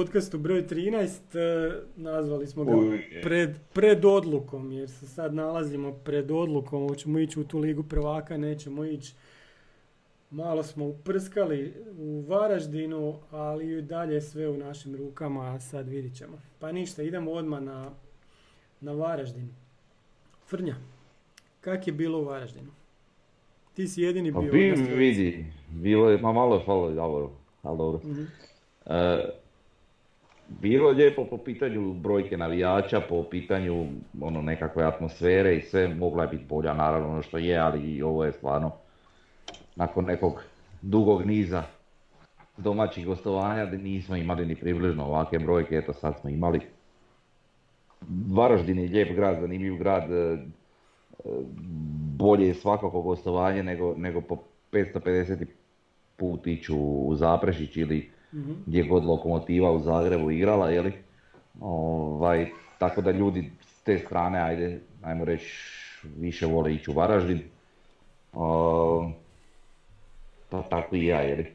podcastu broj 13, e, nazvali smo ga pred, pred odlukom, jer se sad nalazimo pred odlukom, hoćemo ići u tu ligu prvaka, nećemo ići. Malo smo uprskali u Varaždinu, ali i dalje sve u našim rukama, a sad vidit ćemo. Pa ništa, idemo odmah na, na Varaždin. Frnja, kak je bilo u Varaždinu? Ti si jedini pa bio. Pa vidi, bilo je, ma malo je dobro, ali dobro. Mhm. E, bilo je lijepo po pitanju brojke navijača, po pitanju ono nekakve atmosfere i sve, mogla je biti bolja naravno ono što je, ali i ovo je stvarno nakon nekog dugog niza domaćih gostovanja nismo imali ni približno ovakve brojke, eto sad smo imali. Varaždin je lijep grad, zanimljiv grad, e, bolje je svakako gostovanje nego, nego po 550 put ići u Zaprešić ili mm gdje god lokomotiva u Zagrebu igrala, jeli? Ovaj, tako da ljudi s te strane, ajde, ajmo reći, više vole ići u Varaždin. pa tako i ja, jeli?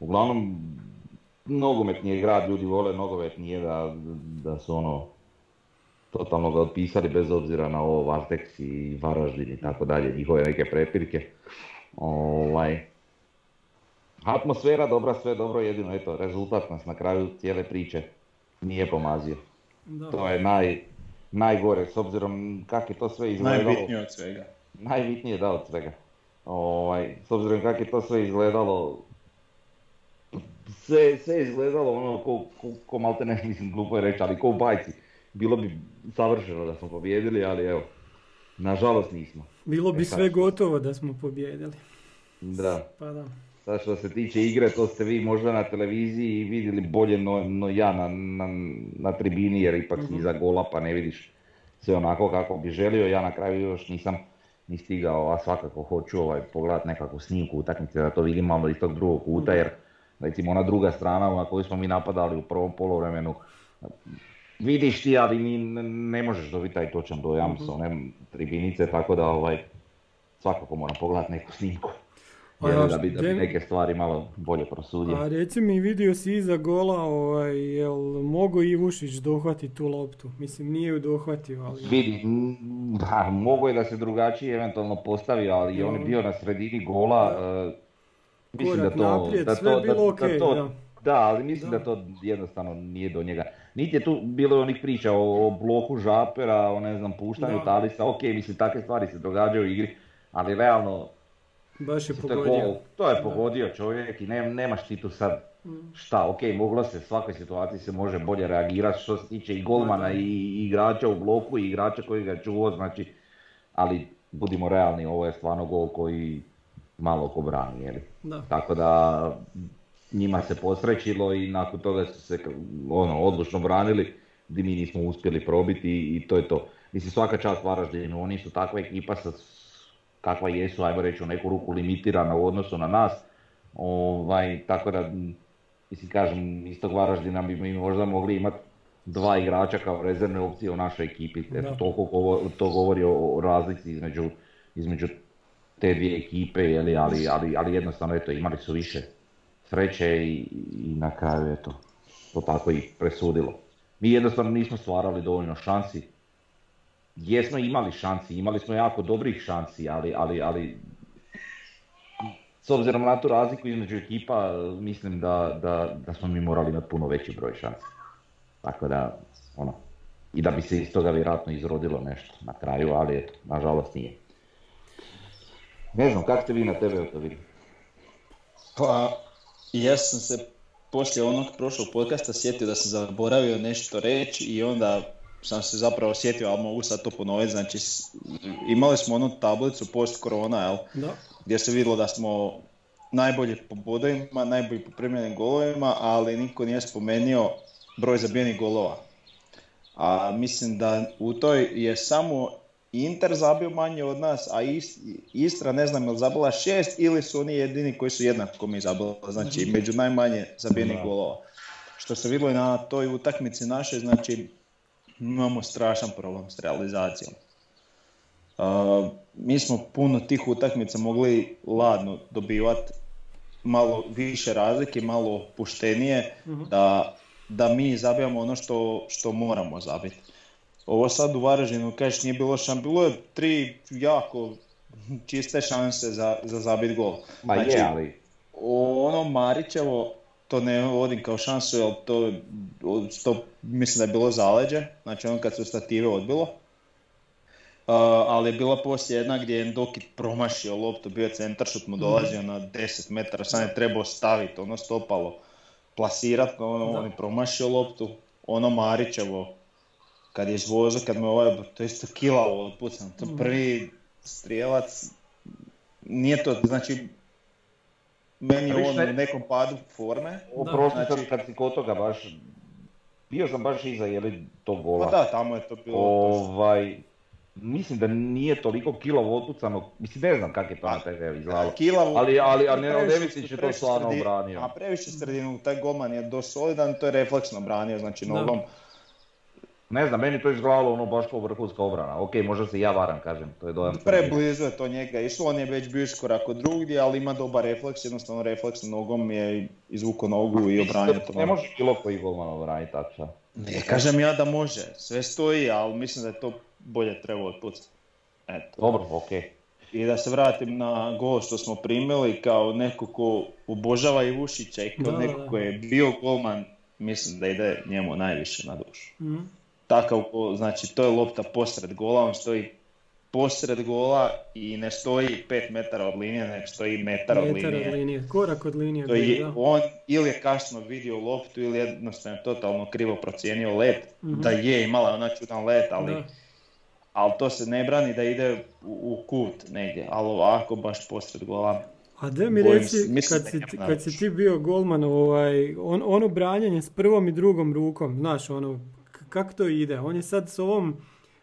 Uglavnom, nogometni je grad, ljudi vole nogomet, nije da, da su ono, totalno ga otpisali bez obzira na ovo Vartex i Varaždin i tako dalje, njihove neke prepirke. Ovaj, atmosfera dobra, sve dobro, jedino eto, rezultat nas na kraju cijele priče nije pomazio. To je naj, najgore, s obzirom kako je to sve izgledalo. Najbitnije od svega. Najbitnije da od svega. Ovaj, s obzirom kako je to sve izgledalo, sve, sve izgledalo ono ko, ko, ko malte ne mislim glupo je reći, ali ko u bajci bilo bi savršeno da smo pobjedili, ali evo, nažalost nismo. Bilo bi e, sve gotovo da smo pobjedili. Da. Pa da. Sad što se tiče igre, to ste vi možda na televiziji vidjeli bolje no, no ja na, na, na, tribini jer ipak si mhm. iza gola pa ne vidiš sve onako kako bi želio. Ja na kraju još nisam ni stigao, a svakako hoću ovaj, pogledati nekakvu snimku utakmice da to vidim malo iz tog drugog kuta mhm. jer recimo ona druga strana na koju smo mi napadali u prvom polovremenu vidiš ti, ali ni, ne možeš dobiti taj točan dojam mm-hmm. s one tribinice, tako da ovaj, svakako moram pogledati neku snimku. A ja, da, bi, da bi neke stvari malo bolje prosudio. A reci mi, vidio si iza gola, ovaj, jel mogo Ivušić dohvati tu loptu? Mislim, nije ju dohvatio, ali... Vidi, da, mogo je da se drugačije eventualno postavio, ali on je bio na sredini gola. Da. Uh, mislim Korak da to, naprijed, da to, sve bilo da, okay, to, da. Da, ali mislim da. da to jednostavno nije do njega. Niti je tu bilo onih priča o, bloku žapera, o ne znam, puštanju da. talisa, ok, mislim, takve stvari se događaju u igri, ali realno... Baš je pogodio. To je pogodio čovjek i ne, nemaš ti tu sad šta, ok, moglo se, svakoj situaciji se može bolje reagirati što se tiče i golmana i igrača u bloku i igrača koji ga čuo, znači, ali budimo realni, ovo je stvarno gol koji malo ko brani, jeli? Da. Tako da njima se posrećilo i nakon toga su se ono, odlučno branili gdje mi nismo uspjeli probiti i to je to. Mislim svaka čast Varaždinu, oni su takva ekipa sa, kakva jesu, ajmo reći u neku ruku limitirana u odnosu na nas. Ovaj, tako da, mislim kažem, iz tog Varaždina bi mi možda mogli imati dva igrača kao rezervne opcije u našoj ekipi. Eto, toliko to govori o, razlici između, između te dvije ekipe, jeli, ali, ali, ali jednostavno eto, imali su više sreće i, i na kraju je to, to tako i presudilo. Mi jednostavno nismo stvarali dovoljno šansi. Jesmo imali šansi, imali smo jako dobrih šansi, ali, ali, ali s obzirom na tu razliku između ekipa, mislim da, da, da smo mi morali imati puno veći broj šansi. Tako da, ono, i da bi se iz toga vjerojatno izrodilo nešto na kraju, ali eto, nažalost nije. Ne znam, kako ste vi na tebe to vidim? Pa, ja sam se poslije onog prošlog podcasta sjetio da sam zaboravio nešto reći i onda sam se zapravo sjetio, ali mogu sad to ponoviti, znači imali smo onu tablicu post korona, jel? Da. gdje se vidjelo da smo najbolji po bodovima, najbolji po primljenim golovima, ali niko nije spomenuo broj zabijenih golova. A mislim da u toj je samo Inter zabio manje od nas, a Istra ne znam je zabila šest ili su oni jedini koji su jednako mi zabili, znači mhm. među najmanje zabijenih golova. Što se vidjelo na toj utakmici naše, znači imamo strašan problem s realizacijom. Uh, mi smo puno tih utakmica mogli ladno dobivati malo više razlike, malo puštenije, mhm. da da mi zabijamo ono što, što moramo zabiti. Ovo sad u Varaždinu, kažeš nije bilo šan, bilo je tri jako čiste šanse za, za zabit gol. Znači, je, ali... Ono Marićevo, to ne vodim kao šansu, jer to, to mislim da je bilo zaleđe, znači ono kad su stative odbilo. Uh, ali je bila poslije jedna gdje je Doki promašio loptu, bio je centar šut mu dolazio na 10 metara, sam je trebao staviti ono stopalo, plasirati, ono, on je promašio loptu, ono Marićevo, kad je izvozio, kad me ovaj, to je isto kilavo otpucan, to mhm. prvi strijelac, nije to, znači, meni je on u nekom padu forme. Oprosti znači, kad si kod toga baš, bio sam baš iza jeli to gola. Pa da, tamo je to bilo. Ovaj, mislim da nije toliko kilavo otpucano, mislim ne znam kak je to na TV izgledalo. Ali, ali, ali Neno Devicić je to stvarno obranio. A previše sredinu, taj golman je do solidan, to je refleksno obranio, znači nogom. Ne znam, meni to izgledalo ono baš kao vrhunska obrana. Ok, možda se ja varam, kažem, to je dojam. Preblizu je to njega išlo, on je već bio iskorak od drugdje, ali ima dobar refleks, jednostavno refleks nogom je izvuko nogu i obranio to. Ne može bilo koji golman obraniti tako Ne, kažem ja da može, sve stoji, ali mislim da je to bolje trebalo otpucati. Eto. Dobro, ok. I da se vratim na gol što smo primili kao neko ko obožava Ivušića i kao neko ko je bio golman, mislim da ide njemu najviše na dušu. Mm takav znači to je lopta posred gola, on stoji posred gola i ne stoji 5 metara od linije, nego stoji metar, od linije. Od linije. Korak od linije. To je, on ili je kasno vidio loptu ili jednostavno totalno krivo procijenio let, mm da je imala ona čudan let, ali, ali to se ne brani da ide u, u kut negdje, ali ovako baš posred gola. A da mi reci, kad, si, kad si ti bio golman, ovaj, on, ono branjanje s prvom i drugom rukom, znaš, ono, kako to ide? On je sad s ovom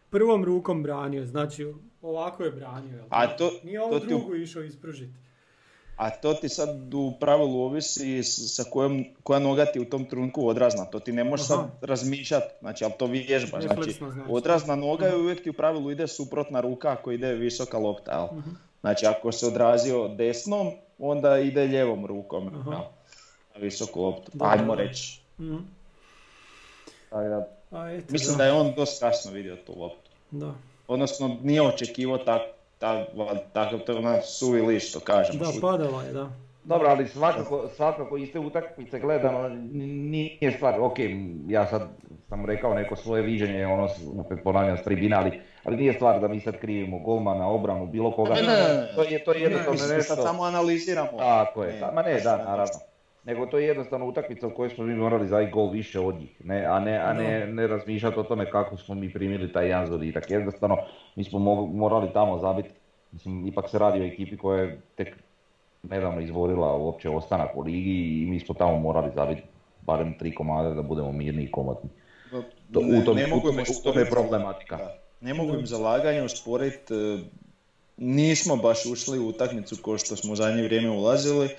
prvom rukom branio, znači ovako je branio. A to, Nije ovu drugu išao ispružiti. A to ti sad u pravilu ovisi sa kojom, koja noga ti u tom trunku odrazna. To ti ne možeš sad razmišljati, znači, ali to vježba. Znači, znači, odrazna noga je uvijek ti u pravilu ide suprotna ruka ako ide visoka lopta. Jel? uh Znači ako se odrazio desnom, onda ide ljevom rukom uh na visoku loptu. Ajmo reći. Uh Mislim da. je on dosta kasno vidio tu loptu. Da. Odnosno nije očekivao tak, takav to ona suvi liš, što kažem. Da, padala je, da. Dobro, ali svakako, svakako iste utakmice gledano nije stvar, ok, ja sad sam rekao neko svoje viđenje, ono, opet ponavljam s tribina, ali, ali nije stvar da mi sad krivimo golmana, obranu, bilo koga. Ne, ne, ne, to je, to je jednostavno nešto. Sad samo analiziramo. Tako je, ma ne, da, naravno nego to je jednostavno utakmica u kojoj smo mi morali za gol više od njih, ne, a, ne, a ne, ne razmišljati o tome kako smo mi primili taj jedan zoditak. Jednostavno, mi smo morali tamo zabiti, mislim, ipak se radi o ekipi koja je tek nedavno izvorila uopće ostanak u ligi i mi smo tamo morali zabiti barem tri komade da budemo mirni i komotni. To, u tome, je problematika. Ne mogu im zalaganje usporiti, e, nismo baš ušli u utakmicu kao što smo u zadnje vrijeme ulazili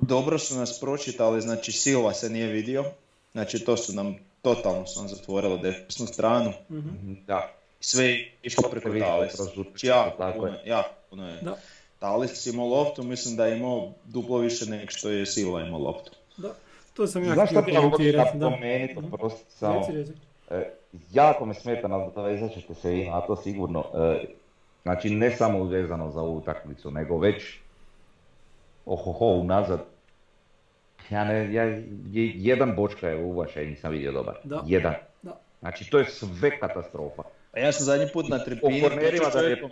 dobro su nas pročitali, znači Silva se nije vidio, znači to su nam totalno su nam zatvorilo desnu stranu. Mm-hmm. Da. Sve išlo preko Talis. Znači, ja, puno, ja, puno je. Da. Talis imao loptu, mislim da je imao duplo više nego što je Silva imao loptu. Da, to sam ja htio komentirati. Da. Pomeniti, prosto, samo, e, jako me smeta, nadovezat ćete se i na to sigurno. E, znači ne samo vezano za ovu utakmicu, nego već ohoho unazad, ja ne, ja, jedan bočka je uvaša i nisam vidio dobar. Da. Jedan. Da. Znači to je sve katastrofa. A ja sam zadnji put na tribini da ne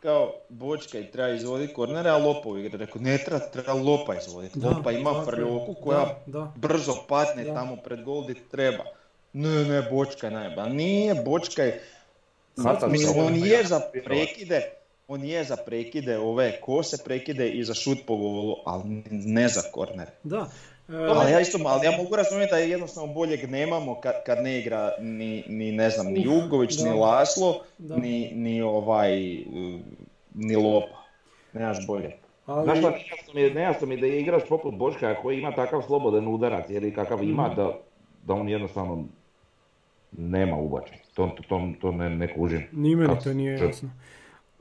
Kao bočka i treba izvoditi kornere, a lopovi igra. Rekao, ne treba, treba lopa izvoditi. Lopa ima frljoku koja da, brzo patne tamo pred gol treba. Ne, ne, bočka najba. Nije, bočka je... Mislim, on je za prekide, on je za prekide, ove kose prekide i za šut po golu, ali ne za korner. Da. ali, ja isto, ali ja mogu razumjeti da jednostavno boljeg nemamo kad, kad ne igra ni, ni ne znam, ni Jugović, ni Laslo, ni, ni ovaj, ni Lopa. Nemaš bolje. Ali... Znaš šta, nejasno mi, je, nejasno mi je da je igrač poput Boška koji ima takav slobodan udarac, ili kakav ima, mm. da, da on jednostavno nema ubačaj. To, to, to, to ne, ne kužim. Ni meni to nije jasno.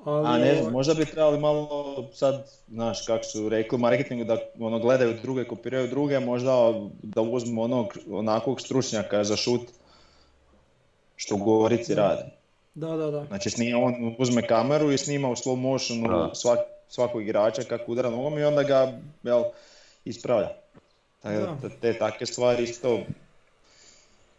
Ali... A ne znam, možda bi trebali malo sad, znaš, kako su rekli u marketingu, da ono, gledaju druge, kopiraju druge, možda da uzmu onog onakvog stručnjaka za šut što govorici radi. Da, da, da. Znači snima, on uzme kameru i snima u slow motionu svak, svakog igrača kako udara nogom i onda ga jel, ispravlja. Tako da, te takve stvari isto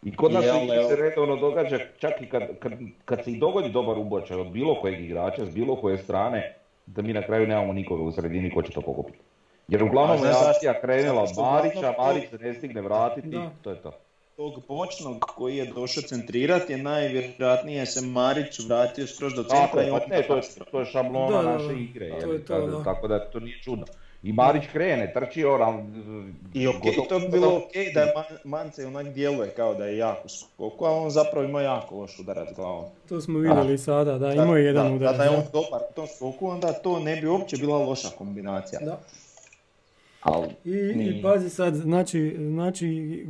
i kod nas se redovno događa, čak i kad, kad, kad se i dogodi dobar ubočaj od bilo kojeg igrača, s bilo koje strane, da mi na kraju nemamo nikoga u sredini ko će to pokupiti. Jer uglavnom je akcija krenula od Marića, Marić se ne stigne vratiti, da. to je to. Tog bočnog koji je došao centrirati je najvjerojatnije se Marić vratio skroz do centra i pa ne, to je, to je šablona naše igre, to je to, tako da to nije čudno. I Marić krene, trči oral. I ok, to je bilo ok da je Mance onak djeluje kao da je jako skoku, a on zapravo ima jako loš udarac glavom. To smo vidjeli sada, da, ima jedan udarac. Da, da je on dobar u tom skoku, onda to ne bi uopće bila loša kombinacija. Da. I, I pazi sad, znači, znači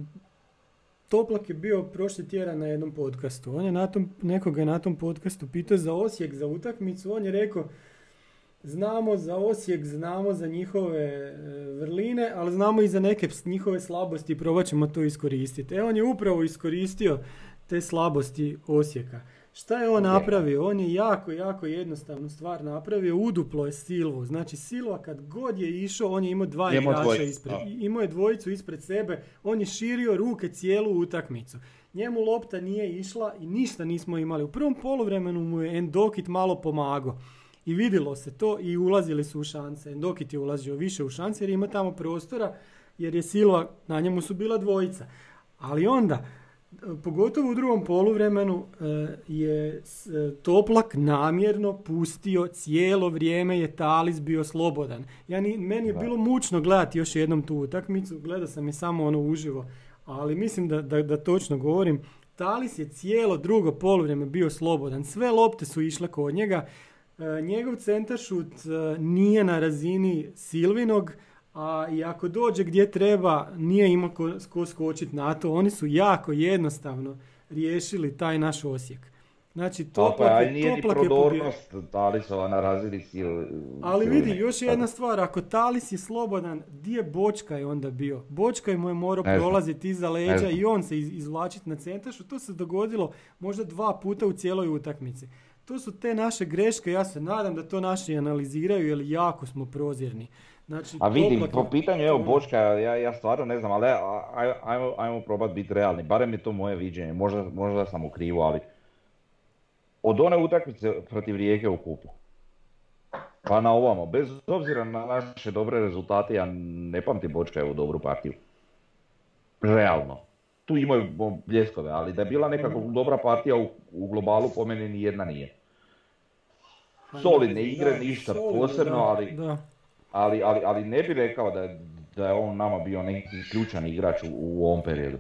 Toplak je bio prošli tjedan na jednom podcastu. On je na tom, nekoga je na tom podcastu pitao za Osijek, za utakmicu. On je rekao, znamo za Osijek, znamo za njihove e, vrline, ali znamo i za neke njihove slabosti i probat ćemo to iskoristiti. E on je upravo iskoristio te slabosti Osijeka. Šta je on napravio? On je jako, jako jednostavnu stvar napravio. Uduplo je Silvu. Znači Silva kad god je išao, on je imao dva igrača ispred. Imao je dvojicu ispred sebe. On je širio ruke cijelu utakmicu. Njemu lopta nije išla i ništa nismo imali. U prvom poluvremenu mu je Endokit malo pomagao. I vidjelo se to i ulazili su u šanse. Endokit je ulazio više u šanse jer ima tamo prostora jer je Silva, na njemu su bila dvojica. Ali onda, pogotovo u drugom poluvremenu e, je e, Toplak namjerno pustio cijelo vrijeme je Talis bio slobodan. Ja ni, meni je bilo mučno gledati još jednom tu utakmicu, gledao sam je samo ono uživo, ali mislim da, da, da točno govorim. Talis je cijelo drugo poluvrijeme bio slobodan, sve lopte su išle kod njega, njegov centaršut nije na razini Silvinog, a i ako dođe gdje treba, nije ima ko, ko skočiti na to. Oni su jako jednostavno riješili taj naš Osijek. Znači, toplak, pa, nije ni prodornost Talisova na razini Ali vidi, još jedna stvar, ako Talis je slobodan, di je Bočka je onda bio? Bočka je mu je morao prolaziti iza leđa i on se izvlačiti na centrašu. To se dogodilo možda dva puta u cijeloj utakmici. To su te naše greške, ja se nadam da to naši analiziraju jer jako smo prozirni. Znači, A vidim, po pitanju evo Bočka, ja, ja stvarno ne znam, ali ajmo, ajmo probati biti realni, barem je to moje viđenje, možda, možda sam u krivu, ali od one utakmice protiv Rijeke u kupu, pa na ovamo, bez obzira na naše dobre rezultate, ja ne pamtim Bočka u dobru partiju. Realno. Tu imaju bljeskove, ali da je bila neka mhm. dobra partija u, u globalu, po meni ni jedna nije. Solidne igre, ništa posebno, ali... Da ali, ali, ali ne bi rekao da, da je on nama bio neki ključan igrač u, u ovom periodu.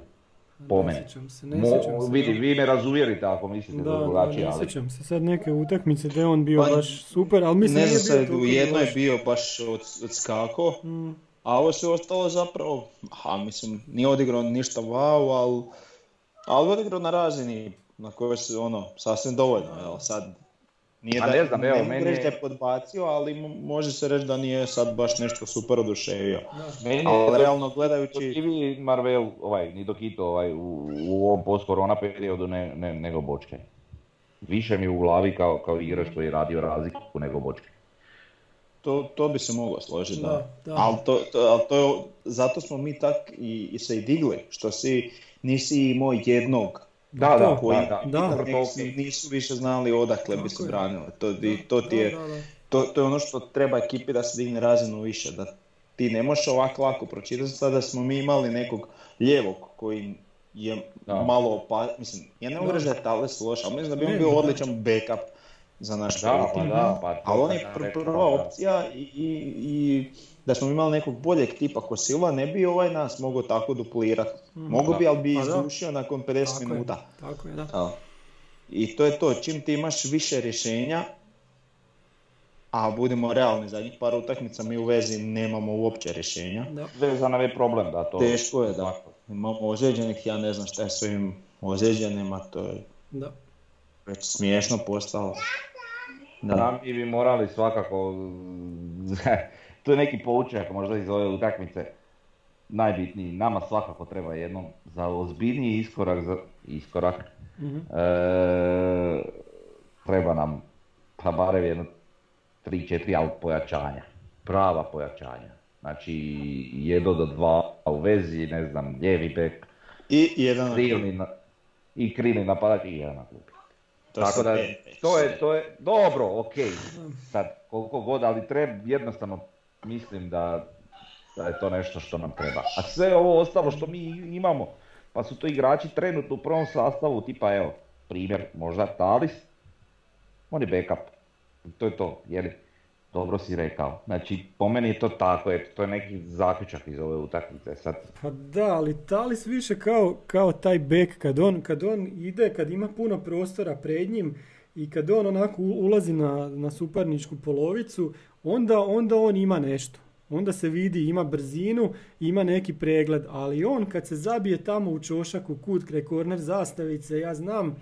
Po meni. Se, ne Mo, se. Vidi, vi me razuvjerite ako mislite da, drugačije. Da, ne sjećam se sad neke utakmice da je on bio pa, baš super, ali mislim ne znam sad, u jednoj je bio baš od, od skako, mm. a ovo se ostalo zapravo, ha, mislim, nije odigrao ništa wow, ali, ali odigrao na razini na kojoj se ono, sasvim dovoljno, jel, sad nije da, ne znam, evo, meni je... podbacio, ali može se reći da nije sad baš nešto super oduševio. Meni ali realno gledajući... vi Marvel, ovaj, ni Dokito ovaj, u, u ovom post-korona periodu ne, ne, nego Bočke. Više mi u glavi kao, kao igrač koji je radio razliku nego Bočke. To, to bi se moglo složiti, da. da. Ali, to, to, ali to, zato smo mi tak i, i se i digli, što si, nisi imao jednog da, da, koji da, da, nisu više znali odakle bi se branili. To, to, ti je, to, to je ono što treba ekipi da se digne razinu više, da ti ne možeš ovako lako pročitati. Sada da smo mi imali nekog lijevog koji je malo opa... mislim, ja ne mogu reći da je Tales loš, ali mislim da bi on bio odličan backup za naš da, pa da, pa Ali on je prva opcija i, i, i da smo imali nekog boljeg tipa ko Silva, ne bi ovaj nas mogao tako duplirati. Mm, Mogu bi, ali bi pa izdušio nakon 50 tako minuta. Je, tako je, da. I to je to, čim ti imaš više rješenja, a budemo realni, zadnjih par utakmica mi u vezi nemamo uopće rješenja. Da. Veza nam je problem da to... Teško je, da. Imamo ozlijeđenih, ja ne znam šta je s ovim ozlijeđenima, to je da. već smiješno postalo. Da. mi bi morali svakako, to je neki poučak možda iz ove utakmice, najbitniji. Nama svakako treba jedno za ozbiljniji iskorak, za, iskorak mm treba nam pa barem jedno 3-4 out pojačanja, prava pojačanja. Znači jedno do dva u vezi, ne znam, lijevi bek. I jedan na I krilni napadač i jedan na klupi. Tako da, to je, to je, dobro, ok, sad koliko god, ali treba, jednostavno mislim da, da je to nešto što nam treba. A sve ovo ostalo što mi imamo, pa su to igrači trenutno u prvom sastavu, tipa evo, primjer, možda Talis, on je backup. To je to, jeli? Dobro si rekao. Znači, po meni je to tako, eto, to je neki zaključak iz ove utakmice sad. Pa da, ali Talis više kao, kao taj back, kad on, kad on ide, kad ima puno prostora pred njim i kad on onako ulazi na, na suparničku polovicu, onda, onda on ima nešto. Onda se vidi, ima brzinu, ima neki pregled, ali on kad se zabije tamo u čošak, u kut, kraj korner zastavice, ja znam,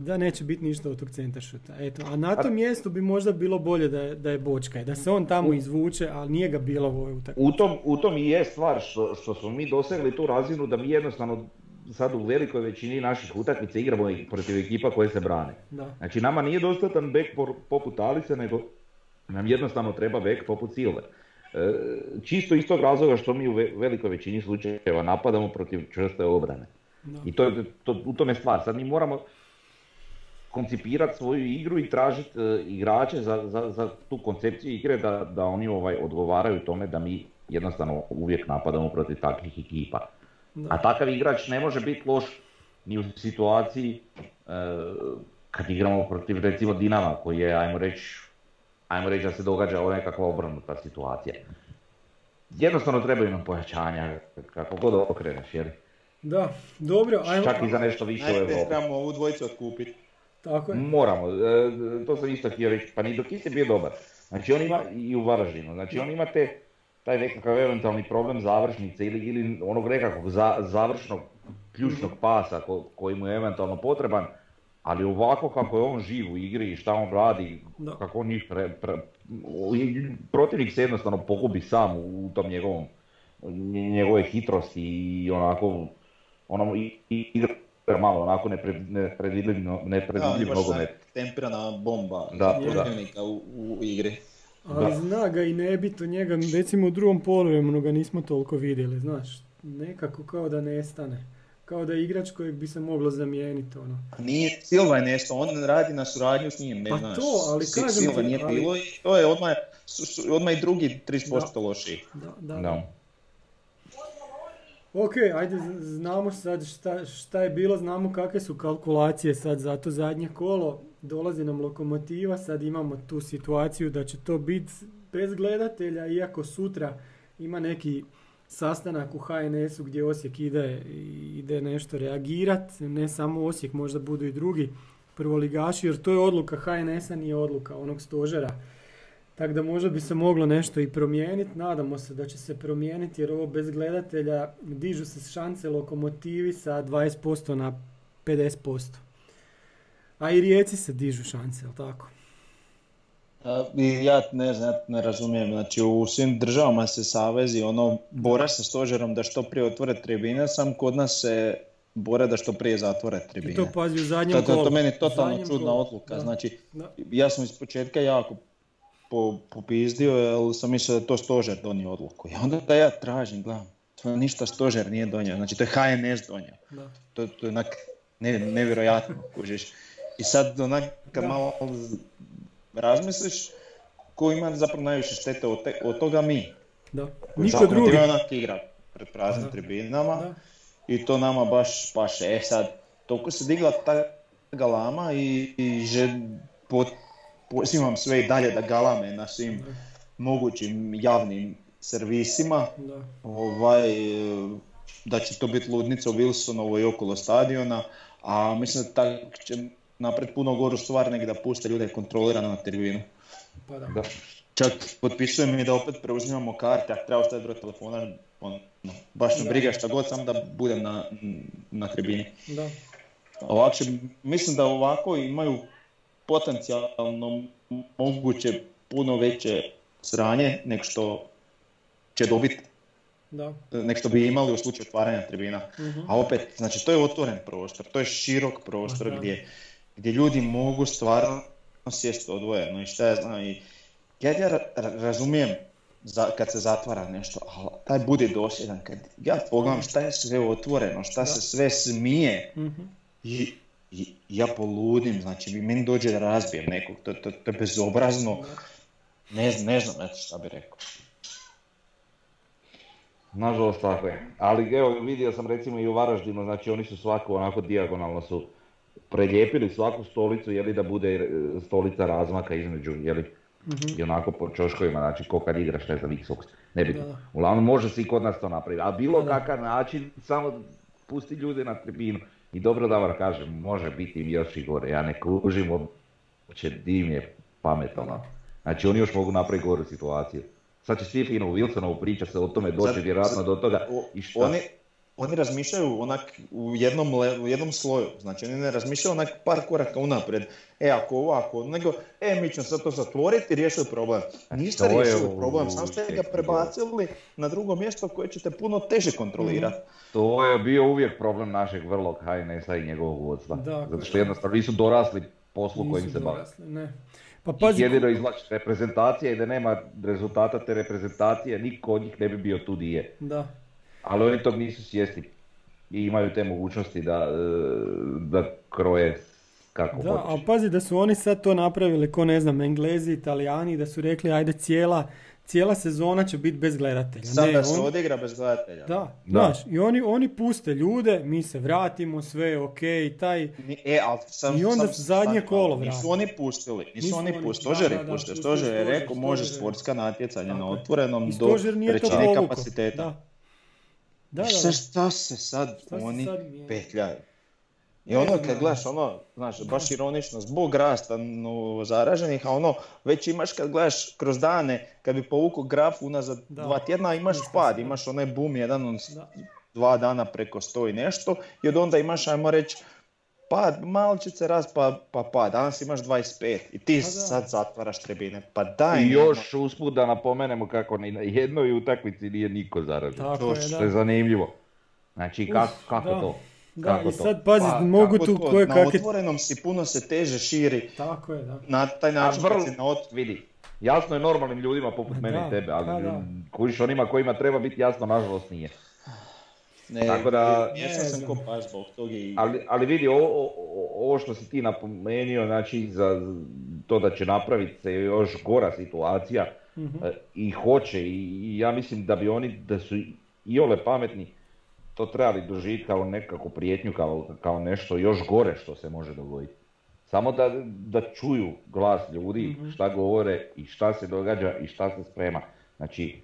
da neće biti ništa od tog centaršuta. Eto, a na tom mjestu bi možda bilo bolje da je, da je Bočka, da se on tamo izvuče, ali nije ga bilo u ovoj utakmici. U tom, u tom i je stvar što, što smo mi dosegli tu razinu da mi jednostavno sad u velikoj većini naših utakmica igramo protiv ekipa koje se brane. Da. Znači nama nije dostatan bek poput Alice, nego nam jednostavno treba bek poput Silve. E, čisto iz tog razloga što mi u velikoj većini slučajeva napadamo protiv čvrste obrane. I to, to, u tome stvar. Sad mi moramo, koncipirati svoju igru i tražiti uh, igrače za, za, za, tu koncepciju igre da, da oni ovaj odgovaraju tome da mi jednostavno uvijek napadamo protiv takvih ekipa. A takav igrač ne može biti loš ni u situaciji uh, kad igramo protiv recimo Dinama koji je, ajmo reći, ajmo reći da se događa ovo nekakva obrnuta situacija. Jednostavno trebaju nam pojačanja, kako god okreneš, jer... Da, dobro, ajmo... Čak i za nešto više u Evropi. trebamo ovu dvojicu otkupiti. Tako je. Moramo, e, to sam isto htio reći, pa ni dok je bio dobar. Znači on ima i u Varaždinu, znači on ima te, taj nekakav eventualni problem završnice ili, ili onog nekakvog za, završnog ključnog pasa ko, koji mu je eventualno potreban, ali ovako kako je on živ u igri i šta on radi, kako on njih pre, protivnik se jednostavno pogubi sam u tom njegovom, njegove hitrosti i onako, ono, i, i malo onako nepredvidljiv nepredvidljiv nogomet. Tempirana bomba da, da. U, u igri. Ali zna ga i ne biti njega, recimo u drugom poluvremenu ga nismo toliko vidjeli, znaš, nekako kao da nestane. Kao da je igrač kojeg bi se moglo zamijeniti, ono. Nije, Silva je nešto, on radi na suradnju s njim, ne pa znaš. to, ali kažem Silva nije ali... bilo i to je odmah, odmah i drugi 30% da. lošiji. Da, da. da. Ok, ajde, znamo sad šta, šta je bilo, znamo kakve su kalkulacije sad za to zadnje kolo. Dolazi nam lokomotiva, sad imamo tu situaciju da će to biti bez gledatelja, iako sutra ima neki sastanak u HNS-u gdje Osijek ide, ide nešto reagirat, ne samo Osijek, možda budu i drugi prvoligaši, jer to je odluka HNS-a, nije odluka onog stožera tako da možda bi se moglo nešto i promijeniti. Nadamo se da će se promijeniti jer ovo bez gledatelja dižu se šanse lokomotivi sa 20% na 50%. A i rijeci se dižu šanse, jel tako? ja ne znam, ja ne razumijem. Znači u svim državama se savezi ono bora sa stožerom da što prije otvore tribine, sam kod nas se bore da što prije zatvore tribine. I to pazi u zadnjem to, to, to meni totalno čudna odluka. Znači, ja sam iz početka jako po, popizdio, jer sam mislio da je to stožer donio odluku. I onda da ja tražim, gledam, to ništa stožer nije donio, znači to je HNS donio. Da. To, to je onak ne, nevjerojatno, kužiš. I sad onak kad malo razmisliš, ko ima zapravo najviše štete od, te, od toga mi. Da. Niko drugi. onak igra pred praznim tribinama da. i to nama baš paše. E sad, toliko se digla ta galama i, i že, pot, pozivam sve i dalje da galame na svim mogućim javnim servisima. Da. Ovaj, da će to biti ludnica u Wilsonovo i okolo stadiona, a mislim da tak će napred puno goru stvar nego da puste ljude kontrolirano na tribinu. Pa da. Čak potpisujem i da opet preuzimamo karte, ako treba ostaviti broj telefona, on, no, baš me briga šta god, sam da budem na, na tribini. Da. Ovako, mislim da ovako imaju potencijalno moguće puno veće sranje nego što će dobiti da. nek što bi imali u slučaju otvaranja tribina. Mhm. A opet, znači to je otvoren prostor, to je širok prostor gdje, gdje ljudi mogu stvarno sjesti odvojeno i šta ja znam. I, ja, ja razumijem za, kad se zatvara nešto, ali taj bude dosljedan. Kad ja pogledam šta je sve otvoreno, šta se sve smije i, i, ja poludim, znači meni dođe da razbijem nekog, to, to, to je bezobrazno, ne, ne znam šta bi rekao. Nažalost tako je. Ali evo vidio sam recimo i u Varaždinu, znači oni su svako onako dijagonalno su preljepili svaku stolicu jeli da bude e, stolica razmaka između jeli mm i onako po čoškovima, znači ko kad igraš ne znam Xbox, ne bi. Uglavnom može se i kod nas to napraviti, a bilo kakav način samo pusti ljude na tribinu. I dobro da vam kažem, može biti još i gore, ja ne kužim uopće dim je pametno. Znači oni još mogu napraviti goru situaciju. Sad će svi fino u Wilsonovu priča se o tome doći vjerojatno do toga. I šta? Oni, oni razmišljaju onak u jednom, u jednom sloju, znači oni ne razmišljaju onak par koraka unaprijed, e ako ovako, nego e mi ćemo sad to zatvoriti i riješiti problem. Niste riješili problem, samo ste ga prebacili na drugo mjesto koje ćete puno teže kontrolirati. Mhm. To je bio uvijek problem našeg vrlog HNS-a i njegovog vodstva, zato što jednostavno nisu dorasli poslu kojim se bave. Ne. Pa pazi... Jedino izvlači reprezentacija i da nema rezultata te reprezentacije, niko od njih ne bi bio tu di je. Da. Ali oni tog nisu svjesni i imaju te mogućnosti da, e, da kroje kako Da, ali pazi da su oni sad to napravili, ko ne znam, Englezi, Italijani, da su rekli ajde cijela cijela sezona će biti bez gledatelja. Sad da se odigra bez gledatelja. Da, znaš, i oni, oni puste ljude, mi se vratimo, sve je ok, taj... E, ali sam, I onda su zadnje kolo vrati. Nisu oni pustili, nisu, oni pustili, stožer je pustio, stožer je rekao može sportska natjecanja na otvorenom do trećine kapaciteta. Da. Da, da, Šta se sad oni petljaju? I ono kad gledaš ono, znaš, baš ironično, zbog rasta no, zaraženih, a ono već imaš kad gledaš kroz dane, kad bi povukao graf unazad da. dva tjedna, imaš pad, imaš onaj boom jedan on dva dana preko sto i nešto i od onda imaš, ajmo reći, pad, malčice rast pa, pa pad, danas imaš 25 i ti pa sad zatvaraš trebine, pa daj. I još usput da napomenemo kako ni na jednoj utakmici nije niko zaražen, to je, je zanimljivo. Znači kako, kako to? Da, i sad pazi, pa, mogu tu koje Na otvorenom si puno se teže širi. Tako je, da. Na taj način vrlo, kad si na ot... Vidi, jasno je normalnim ljudima poput mene i tebe, ali pa kužiš onima kojima treba biti jasno, nažalost nije. Ne, Tako da, ne, sam ko zbog toga i... Ali, ali vidi, ovo, ovo što si ti napomenio, znači za to da će napraviti se još gora situacija uh i hoće i, ja mislim da bi oni, da su i ole pametni, to trebali doživjeti kao nekakvu prijetnju, kao, kao nešto još gore što se može dogoditi. Samo da, da čuju glas ljudi, mm šta govore i šta se događa i šta se sprema. Znači,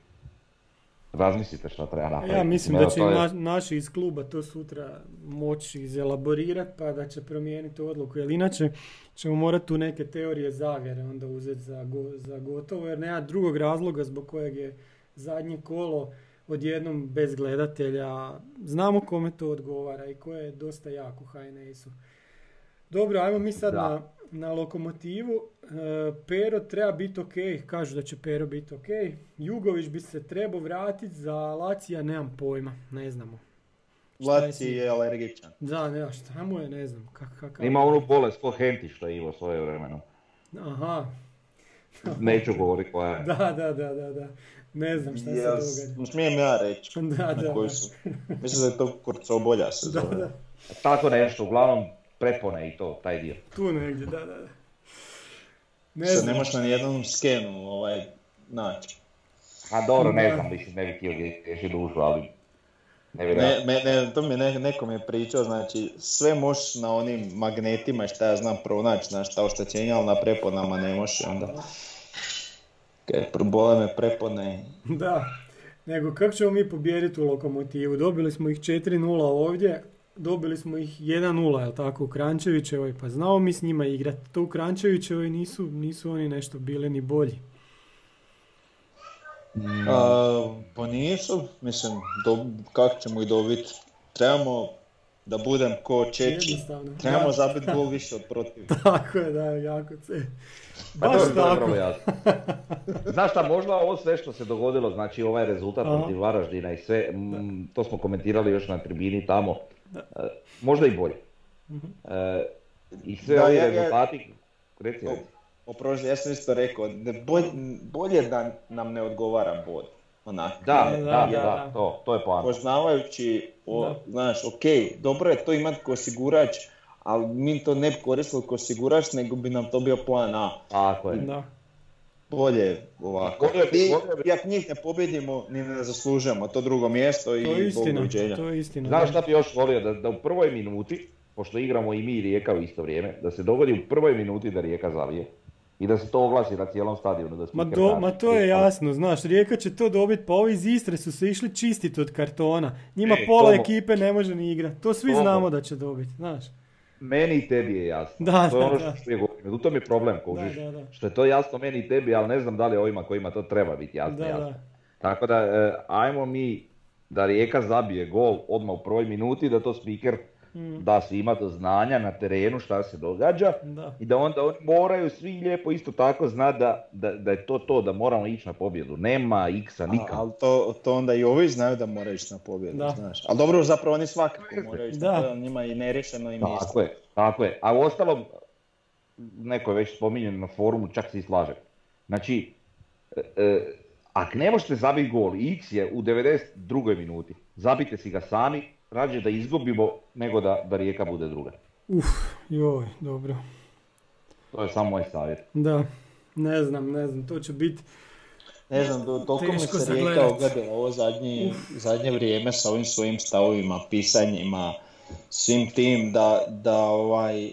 razmislite šta treba napraviti. Ja mislim da će je... naši iz kluba to sutra moći izelaborirati pa da će promijeniti odluku. Jer inače ćemo morati tu neke teorije zavjere onda uzeti za, go, za gotovo jer nema drugog razloga zbog kojeg je zadnje kolo odjednom bez gledatelja. Znamo kome to odgovara i ko je dosta jako HNS-u. Dobro, ajmo mi sad na, na lokomotivu. E, Pero treba biti ok, kažu da će Pero biti ok. Jugović bi se trebao vratiti za Lacija, nemam pojma, ne znamo. Laci je alergičan. Da, ne, šta mu je, ne znam. Kak, Ima onu bolest ko Henti što je imao svoje vremeno. Aha. Neću govoriti koja je. Da, da, da, da, da. Ne znam šta yes. se događa. Smijem ja reći. da, da, koji su. Mislim da je to kurcobolja se zove. Da, da. Tako nešto, uglavnom prepone i to, taj dio. Tu negdje, da, da, da. Ne Sad znam. ne možeš na nijednom skenu ovaj, naći. A dobro, ne znam, mislim, ne bih htio gdje dušu, ali ne, ne, ne, to mi ne, neko mi je pričao, znači sve možeš na onim magnetima šta ja znam pronaći, znaš, ta oštećenja, ali na preponama ne možeš onda. Kaj probole me prepone. Da, nego kako ćemo mi pobijediti u lokomotivu? Dobili smo ih 4-0 ovdje, dobili smo ih 1-0, jel tako, u Krančevićevoj, pa znao mi s njima igrati. To u Krančevićevoj nisu, nisu oni nešto bili ni bolji. A, pa nisu, mislim, do, kako ćemo ih dobiti? Trebamo da budem ko Čeči, trebamo zabiti gol više od protiv. tako je, da, jako se. Pa Baš to, tako. Znaš šta, možda ovo sve što se dogodilo, znači ovaj rezultat protiv Varaždina i sve, m, to smo komentirali još na tribini tamo, možda i bolje. E, I sve ovi rezultati, reci, Oprosti, ja sam isto rekao, bolje, bolje da nam ne odgovara bod. Onak. Da, da, da, da, to, to je plan. Poznavajući, o, znaš, ok, dobro je to imati ko osigurač, ali mi to ne bi koristili ko osigurač, nego bi nam to bio plan A. Tako je. Da. Bolje ovako. I, ako njih ne pobjedimo, ni ne zaslužujemo to drugo mjesto i to je istina, To je istina. Znaš šta bi još volio? Da, da u prvoj minuti, pošto igramo i mi i Rijeka u isto vrijeme, da se dogodi u prvoj minuti da Rijeka zavije i da se to oglasi na cijelom stadionu. Da ma, do, ma to je jasno, znaš, Rijeka će to dobiti, pa ovi iz Istre su se išli čistiti od kartona. Njima e, pola ekipe ne može ni igrati. To svi znamo da će dobiti, znaš. Meni i tebi je jasno. Da, to je ono što je govorim. U tom je problem, kužiš. Što je to jasno meni i tebi, ali ne znam da li ovima kojima to treba biti jasno. jasno. Tako da, e, ajmo mi da Rijeka zabije gol odmah u prvoj minuti, da to speaker mm. da svima do znanja na terenu šta se događa da. i da onda oni moraju svi lijepo isto tako znati da, da, da, je to to, da moramo ići na pobjedu. Nema x-a nikam. Ali to, to onda i ovi znaju da moraju ići na pobjedu, da. znaš. Ali dobro, zapravo oni svakako moraju ići na pobjedu, njima i nerešeno i mjesto. Tako je, tako je. A u ostalom, neko je već spominjen na forumu, čak se i slaže. Znači, e, e, ako ne možete zabiti gol, X je u 92. minuti, zabite si ga sami, rađe da izgubimo nego da, da Rijeka bude druga. Uf, joj, dobro. To je samo moj savjet. Da, ne znam, ne znam, to će biti... Ne znam, toliko mi se Rijeka ogledala ovo zadnje, zadnje vrijeme sa ovim svojim stavovima, pisanjima, svim tim da, da ovaj,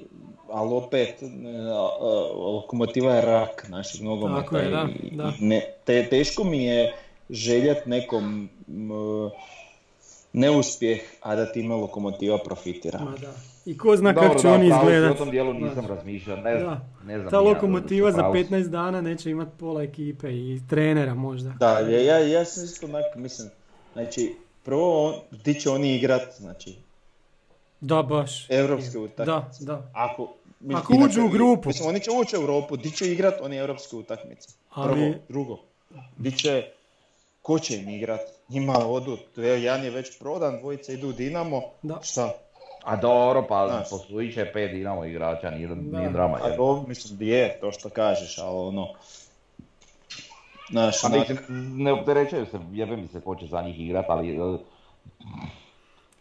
ali opet lokomotiva je rak našeg nogometa. Tako je, da, da. Ne, te, teško mi je željet nekom neuspjeh, a da time lokomotiva profitira. Ma da. I ko zna kako će oni izgledati. U tom dijelu nisam razmišljao, ne, da. ne znam. Ta lokomotiva za 15 dana neće imati pola ekipe i trenera možda. Da, ja, ja, ja sam isto onak, mislim, znači, prvo, di će oni igrat, znači, da, baš. Evropske utakmice. Da, da. Ako, Ako uđu u grupu. Mislim, oni će ući u Europu, di će igrat oni evropske utakmice. Prvo, Ali... drugo. Di će, ko će im igrat? Njima odu, jedan je već prodan, dvojica idu Dinamo, da. šta? A dobro, pa posluji će pet Dinamo igrača, nije, nije drama. A to, mislim, je to što kažeš, ali ono... Znaš, pa mislim, ne opterećaju se, jebe mi se ko će za njih igrat, ali... E,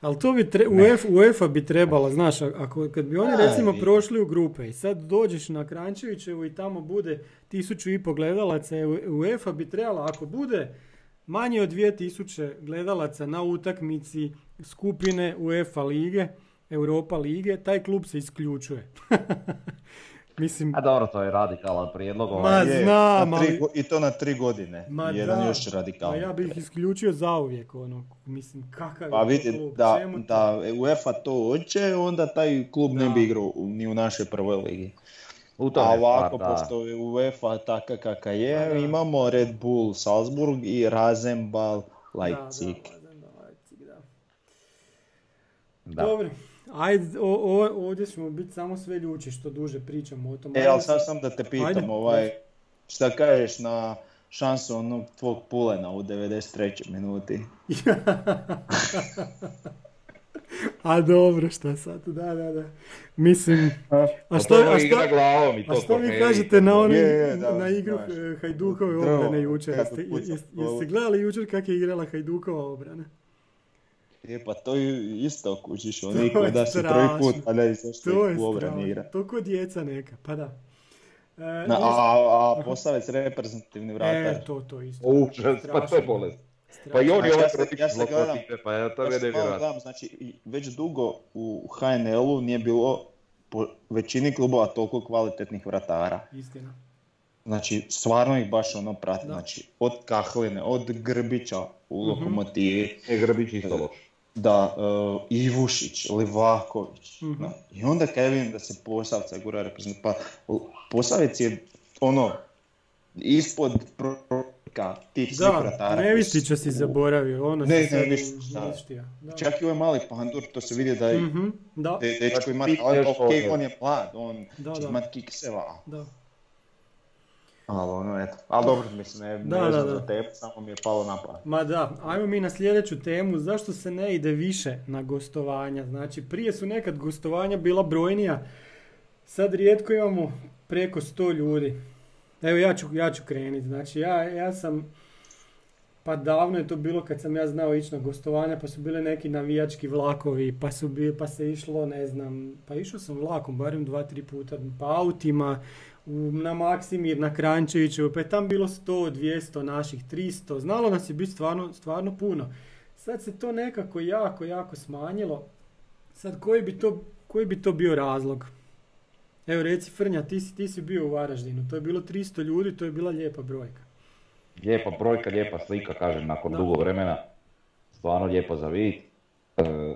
ali to bi tre, UEFA, UEFA bi trebala, znaš, ako, kad bi oni recimo prošli u grupe i sad dođeš na Krančevićevu i tamo bude tisuću i po gledalaca, UEFA bi trebala, ako bude manje od 2000 gledalaca na utakmici skupine UEFA lige, Europa lige, taj klub se isključuje. Mislim... A dobro, to je radikalan prijedlog. Ma ovaj. znam, ali... I to na tri godine. Ma Jedan da, još radikalan. ja bih isključio zauvijek, ono, mislim, kakav pa vidi, klub, da, da UEFA to hoće, onda taj klub ne bi igrao ni u našoj prvoj ligi. U A ovako, stvar, pošto je UEFA taka kaka je, da, imamo Red Bull Salzburg i Rasenball Leipzig. Da, da, Dobro, ajde, o, o, ovdje ćemo biti samo sve ljuči što duže pričamo o tom. E, ali sad sam da te pitam, ajde, ovaj, šta kažeš na šansu onog tvog pulena u 93. minuti? A dobro, šta sad, da, da, da. Mislim, a što, a što, a što vi kažete na, oni, na igru Hajdukove obrane jučer? Jeste, jeste gledali jučer kak je igrala Hajdukova obrana? Je, pa to je isto kućiš, oniko da se prvi put, a ne što u obrani igra. To kod djeca neka, pa da. E, Na, a, a Posavec reprezentativni vratar. E, to, to isto. Užas, pa to je bolest. Pa i on je ovaj protiv ja se gledam, pa ja to je nevjerojatno. Znači, već dugo u HNL-u nije bilo po većini klubova toliko kvalitetnih vratara. Istina. Znači, stvarno ih baš ono prati. Znači, od Kahline, od Grbića u mm Lokomotivi. E, Grbić isto loš. Da, uh, Ivušić, Livaković. mm I onda kad vidim da se Posavca gura reprezentacija, pa Posavec je ono, ispod ka, ti Da, Nevistića si zaboravio, ono ne, ne, ništa, da. Čak i ovaj mali pandur, to se vidi da je mm-hmm, da. De, dečko ima, ok, on je mlad, on da, će imati kikseva. Da. Ali ono, eto, ali dobro, mislim, ne, da, ne da, da. za tebe, samo mi je palo na pamet. Ma da, ajmo mi na sljedeću temu, zašto se ne ide više na gostovanja? Znači, prije su nekad gostovanja bila brojnija, sad rijetko imamo preko 100 ljudi. Evo ja ću, ja ću krenuti, znači ja, ja sam, pa davno je to bilo kad sam ja znao ići na gostovanja, pa su bile neki navijački vlakovi, pa, su bili, pa se išlo, ne znam, pa išao sam vlakom barem dva, tri puta, pa autima, na Maksimir, na Krančevićevu, pa je tam bilo 100, 200 naših, 300, znalo nas je biti stvarno, stvarno puno. Sad se to nekako jako, jako smanjilo. Sad koji bi to, koji bi to bio razlog? Evo reci Frnja, ti si, ti si bio u Varaždinu, to je bilo 300 ljudi, to je bila lijepa brojka. Lijepa brojka, lijepa slika, kažem, nakon dugo vremena. Stvarno lijepo za vidjeti. E,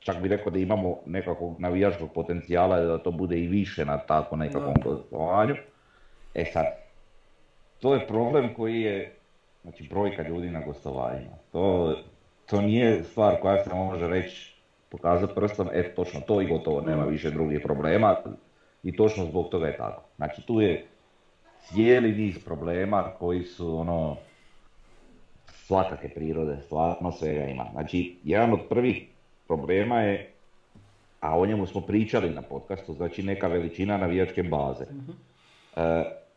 čak bi rekao da imamo nekakvog navijačkog potencijala da to bude i više na tako nekakvom gostovanju. E sad, to je problem koji je, znači brojka ljudi na gostovanjima. To, to nije stvar koja se može reći, pokazati prstom, e točno to i gotovo, nema više drugih problema i točno zbog toga je tako. Znači tu je cijeli niz problema koji su ono svakake prirode, stvarno svega ima. Znači jedan od prvih problema je, a o njemu smo pričali na podcastu, znači neka veličina navijačke baze. uh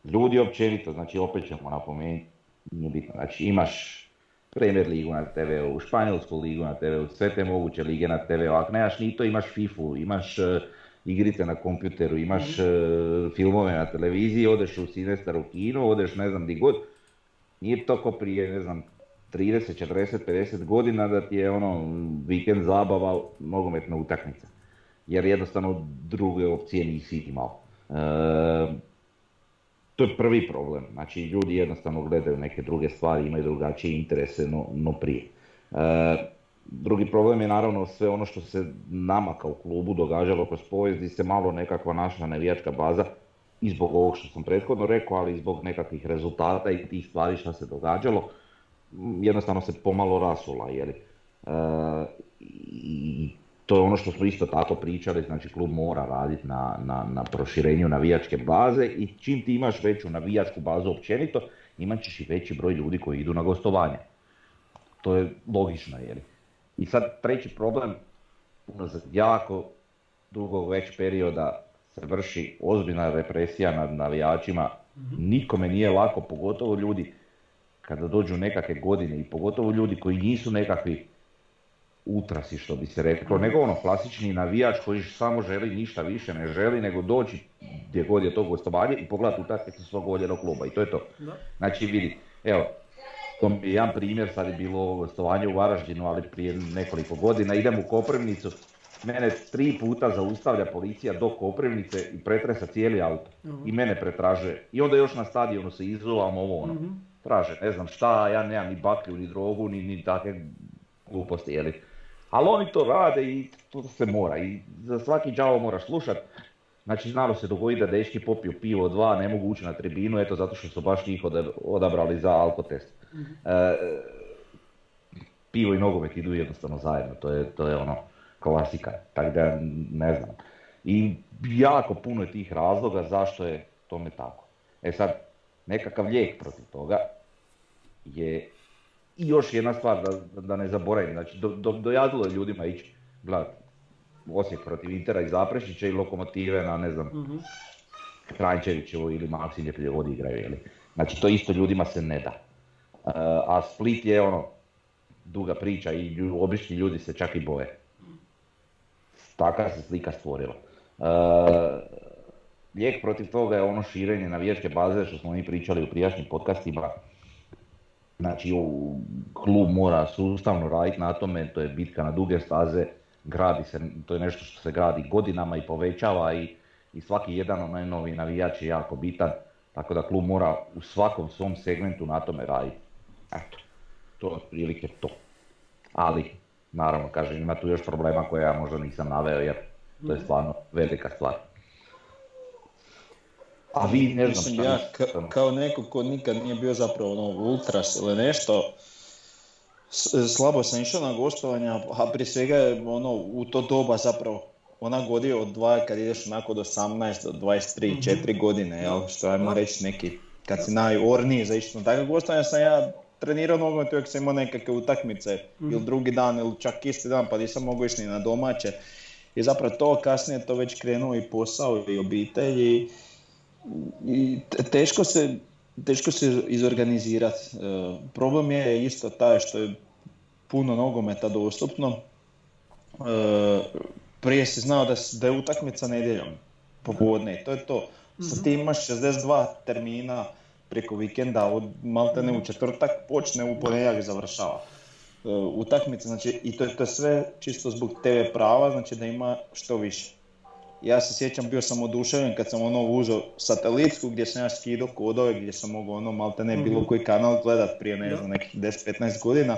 ljudi općenito, znači opet ćemo napomenuti, nije bitno, znači imaš Premier ligu na TV-u, Španjolsku ligu na TV-u, sve te moguće lige na TV-u, ako nemaš ni to imaš FIFA, imaš uh, igrice na kompjuteru, imaš uh, filmove na televiziji, odeš u Sinestar u kino, odeš ne znam di god. Nije to ko prije, ne znam, 30, 40, 50 godina da ti je ono vikend zabava nogometna utakmica. Jer jednostavno druge opcije nisi imao. E, to je prvi problem. Znači ljudi jednostavno gledaju neke druge stvari, imaju drugačije interese no, no prije. E, drugi problem je naravno sve ono što se nama kao klubu događalo kroz povijest, se malo nekakva naša navijačka baza i zbog ovog što sam prethodno rekao, ali i zbog nekakvih rezultata i tih stvari što se događalo jednostavno se pomalo rasula, jeli. E, I to je ono što smo isto tako pričali, znači klub mora raditi na, na, na proširenju navijačke baze i čim ti imaš veću navijačku bazu općenito, imat ćeš i veći broj ljudi koji idu na gostovanje. To je logično, jeli. I sad treći problem, unazad jako dugo već perioda se vrši ozbiljna represija nad navijačima, mhm. nikome nije lako, pogotovo ljudi kada dođu nekakve godine i pogotovo ljudi koji nisu nekakvi utrasi što bi se reklo, nego ono klasični navijač koji samo želi ništa više ne želi nego doći gdje god je to gostovanje i pogledati utakmicu svog voljenog kluba i to je to. Znači vidi, evo, jedan primjer, sad je bilo gostovanje u Varaždinu, ali prije nekoliko godina, idem u Koprivnicu, mene tri puta zaustavlja policija do Koprivnice i pretresa cijeli auto. I mene pretražuje. I onda još na stadionu se izuvam ovo ono. Mhm traže, ne znam šta, ja nemam ni baklju, ni drogu, ni, ni takve gluposti, jeli. Ali oni to rade i to se mora i za svaki đavo moraš slušat. Znači znalo se dogodi da dečki popiju pivo dva, ne mogu ući na tribinu, eto zato što su baš njih odabrali za alkotest. mm E, pivo i nogomet idu jednostavno zajedno, to je, to je ono klasika, tako da ne znam. I jako puno je tih razloga zašto je tome tako. E sad, nekakav lijek protiv toga je i još jedna stvar da, da ne zaboravim, znači do, do, dojadilo je ljudima ići gledati Osijek protiv Intera i Zaprešića i Lokomotive na ne znam mm-hmm. Kranjčevićevo ili Maksimlje vodi igraju. Jeli. Znači to isto ljudima se ne da. Uh, a Split je ono duga priča i lju, obični ljudi se čak i boje. Taka se slika stvorila. Uh, lijek protiv toga je ono širenje navijačke baze što smo mi pričali u prijašnjim podcastima. Znači, klub mora sustavno raditi na tome, to je bitka na duge staze, gradi se, to je nešto što se gradi godinama i povećava i, i svaki jedan onaj novi navijač je jako bitan, tako da klub mora u svakom svom segmentu na tome raditi. Eto, to je otprilike to. Ali, naravno, kažem, ima tu još problema koje ja možda nisam naveo jer to je stvarno velika stvar. A vi ne znam Mislim, ja kao neko ko nikad nije bio zapravo ono, ultras ili nešto, slabo sam išao na gostovanja, a prije svega je ono, u to doba zapravo ona godina od dva kad ideš onako do 18 do 23, mm 4 godine, jel? što ajmo reći neki, kad si najorniji za išto tako gostovanja sam ja trenirao nogomet uvijek sam imao nekakve utakmice mm ili drugi dan ili čak isti dan pa nisam mogao ići ni na domaće. I zapravo to kasnije to već krenuo i posao i obitelj i, i teško se teško se izorganizirati. E, problem je isto taj što je puno nogometa dostupno. E, prije si znao da, da je utakmica nedjeljom popodne to je to. Sad mhm. ti imaš 62 termina preko vikenda, od maltene u četvrtak počne, u ponedjeljak završava. E, utakmica, znači i to je to sve čisto zbog TV prava, znači da ima što više. Ja se sjećam, bio sam oduševljen kad sam ono uzeo satelitsku gdje sam ja skidao kodove, gdje sam mogao ono malte ne bilo mhm. koji kanal gledat prije ne znam nekih 10-15 godina.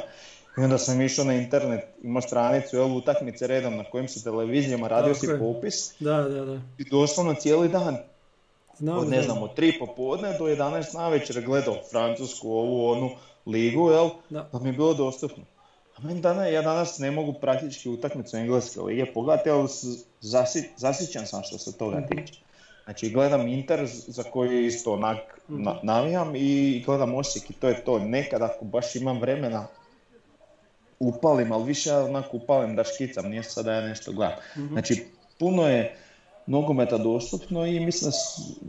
I onda sam išao na internet, imao stranicu, jel, utakmice redom na kojim su televizijama, radio si popis. Da, da, da. I doslovno cijeli dan. Znam, od, ne znam, od 3 popodne do 11 na večer gledao Francusku, ovu, onu ligu, jel, da. pa mi je bilo dostupno. A meni danas, ja danas ne mogu praktički utakmicu engleske lige pogledati, ali zasi, zasićan sam što se toga mhm. tiče. Znači gledam Inter za koji isto onak mhm. navijam i gledam Osijek i to je to. Nekad ako baš imam vremena upalim, ali više onako upalim da škicam, nije sad da ja nešto gledam. Mhm. Znači puno je nogometa dostupno i mislim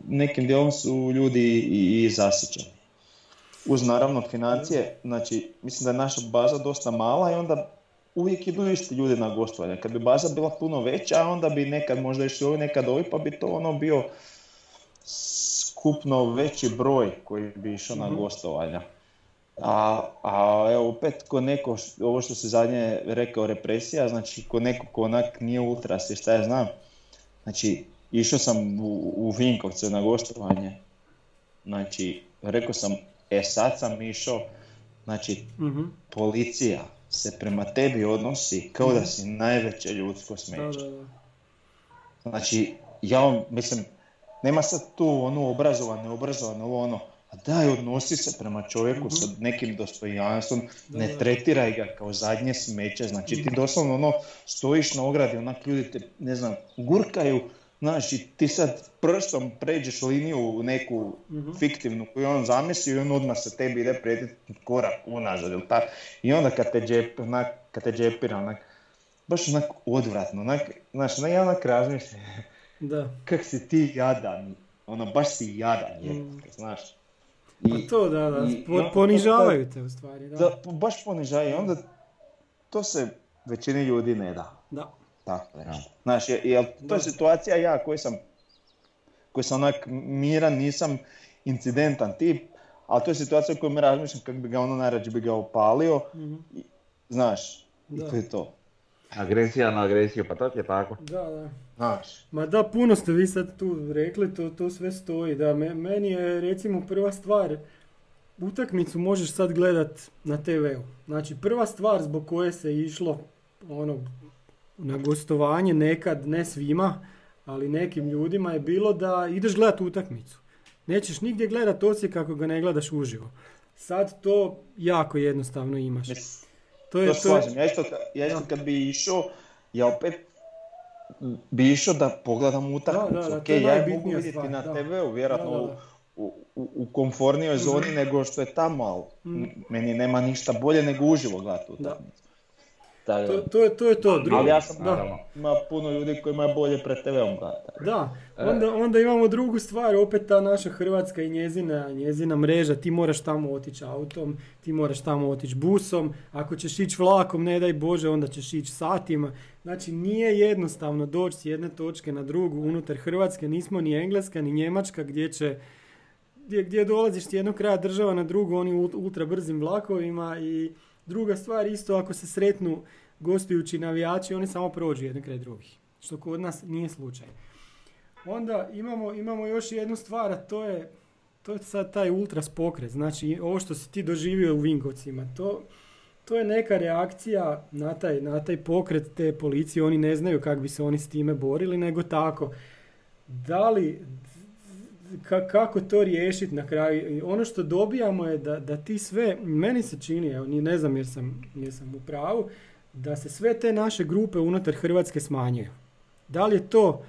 nekim dijelom su ljudi i, i zasićeni uz naravno financije, znači mislim da je naša baza dosta mala i onda uvijek idu isti ljudi na gostovanje. Kad bi baza bila puno veća, onda bi nekad možda išli ovi, nekad ovi, pa bi to ono bio skupno veći broj koji bi išao na mhm. gostovanja. A, a evo opet ko neko, ovo što se zadnje rekao represija, znači ko neko ko onak nije ultras i šta ja znam, znači išao sam u, u Vinkovce na gostovanje, znači rekao sam E sad sam išao, znači mm policija se prema tebi odnosi kao da mhm. si najveće ljudsko smeće. Znači, ja mislim, nema sad tu ono obrazovan, neobrazovan, ovo ono, a daj odnosi se prema čovjeku sa mhm. nekim dostojanstvom, ne tretiraj ga kao zadnje smeće, znači ti mhm. doslovno ono stojiš na ogradi, onak ljudi te, ne znam, gurkaju, Znači, ti sad prstom pređeš liniju u neku mm fiktivnu koju on zamisli i on odmah se tebi ide prijetiti korak unazad ili tak. I onda kad te, džep, onak, kad te džepira, onak, baš onak odvratno, onak, znaš, ja onak razmišljam, da. kak si ti jadan, ono, baš si jadan, je, mm. znaš. I, pa to, da, da, i, ponižavaju te u stvari, da. da. baš ponižavaju onda to se većini ljudi ne da. Da. Tako je. Znaš, jel to je situacija ja koji sam, koji sam onak miran, nisam incidentan tip, ali to je situacija u kojoj me razmišljam kako bi ga ono najrađe bi ga opalio, mm znaš, i to je to. Agresija na agresiju, pa to je tako. Da, da. Znaš. Ma da, puno ste vi sad tu rekli, to, to sve stoji. Da, meni je recimo prva stvar, utakmicu možeš sad gledat na TV-u. Znači prva stvar zbog koje se išlo ono, na gostovanje nekad, ne svima, ali nekim ljudima je bilo da ideš gledat utakmicu. Nećeš nigdje gledat Osijek kako ga ne gledaš uživo. Sad to jako jednostavno imaš. To je to. Slažem. Ja isto, ja isto kad bi išao, ja opet bi išao da pogledam utakmicu. Da, ja mogu vidjeti na TV-u, vjerojatno u, u, u komfornijoj zoni nego što je tamo, ali mm. meni nema ništa bolje nego uživo gledati utakmicu. To, to, je, to je to. Drugo, Ali ja sam, da. ima puno ljudi koji imaju bolje pred TV-om Da, onda, onda imamo drugu stvar, opet ta naša Hrvatska i njezina, njezina mreža, ti moraš tamo otići autom, ti moraš tamo otići busom, ako ćeš ići vlakom, ne daj Bože, onda ćeš ići satima. Znači nije jednostavno doći s jedne točke na drugu unutar Hrvatske, nismo ni Engleska ni Njemačka gdje će gdje, gdje dolaziš s jednog kraja država na drugu, oni ultra brzim vlakovima i Druga stvar isto ako se sretnu gostujući navijači, oni samo prođu jedan kraj drugih. Što kod nas nije slučaj. Onda imamo, imamo još jednu stvar, a to je, to je sad taj ultras pokret. Znači ovo što si ti doživio u Vinkovcima, to, to je neka reakcija na taj, na taj pokret te policije. Oni ne znaju kako bi se oni s time borili, nego tako. Da li, kako to riješiti na kraju. Ono što dobijamo je da, da ti sve, meni se čini, evo, ne znam jer sam, jer sam u pravu, da se sve te naše grupe unutar Hrvatske smanjuju. Da li je to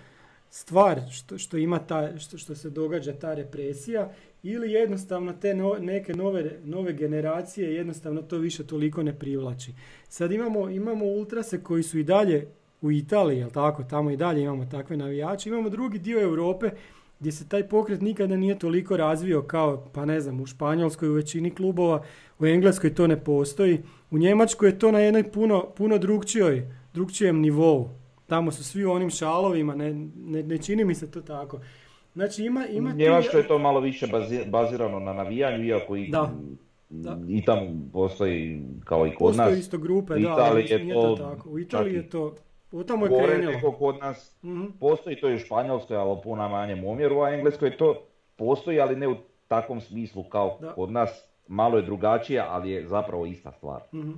stvar što, što ima ta, što, što se događa ta represija ili jednostavno te neke nove, nove generacije jednostavno to više toliko ne privlači. Sad imamo, imamo ultrase koji su i dalje u Italiji, jel tako, tamo i dalje imamo takve navijače. Imamo drugi dio Europe gdje se taj pokret nikada nije toliko razvio kao, pa ne znam, u Španjolskoj u većini klubova, u Engleskoj to ne postoji, u Njemačkoj je to na jednoj puno, puno drugčijoj, drugčijem nivou. Tamo su svi u onim šalovima, ne, ne, ne čini mi se to tako. Znači ima, ima Njemačkoj je to malo više bazirano na navijanju, iako i, da. i tamo postoji kao i kod postoji nas. Postoji isto grupe, da, Italiji je to, tako. U Italiji je to tamo je krenulo. kod nas. mm Postoji to i u Španjolskoj, ali u puno manjem omjeru, a Engleskoj to postoji, ali ne u takvom smislu kao kod nas. Malo je drugačije, ali je zapravo ista stvar. mm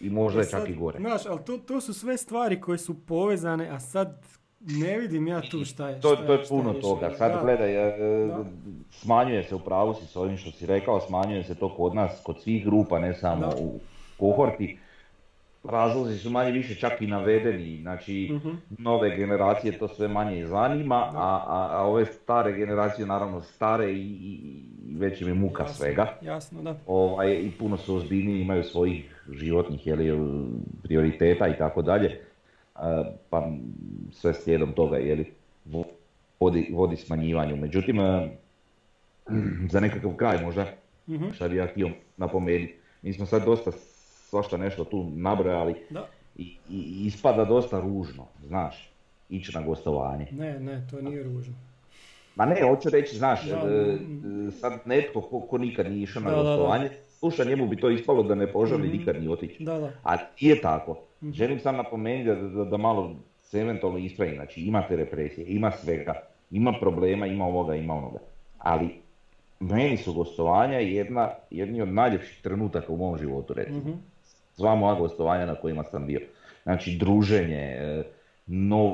I možda je čak i gore. Znaš, ali to, to su sve stvari koje su povezane, a sad ne vidim ja tu šta je. to, to je puno toga. Sad da. gledaj, e, smanjuje se u pravu si s ovim što si rekao, smanjuje se to kod nas, kod svih grupa, ne samo u kohorti razlozi su manje više čak i navedeni, znači mhm. nove generacije to sve manje zanima, a, a, a ove stare generacije naravno stare i, i već im je muka svega. Jasno, da. Ovaj, I puno su ozbiljniji, imaju svojih životnih jeli, prioriteta i tako dalje, pa sve slijedom toga jeli, vodi, vodi smanjivanju. Međutim, za nekakav kraj možda, mm šta bi ja htio napomenuti, mi smo sad dosta svašta nešto tu nabrojali da. I, i, ispada dosta ružno, znaš, ići na gostovanje. Ne, ne, to nije ružno. Ma ne, hoću reći, znaš, da, e, sad netko ko, ko nikad nije išao na da, gostovanje, sluša, njemu bi to ispalo da ne poželi mm nikad ni otići. Da, da. A nije tako. mm Želim sam napomenuti da, da, da malo se eventualno ispravi, znači imate represije, ima svega, ima problema, ima ovoga, ima onoga. Ali meni su gostovanja jedna, jedni od najljepših trenutaka u mom životu, recimo. mm sva moja gostovanja na kojima sam bio. Znači druženje, e,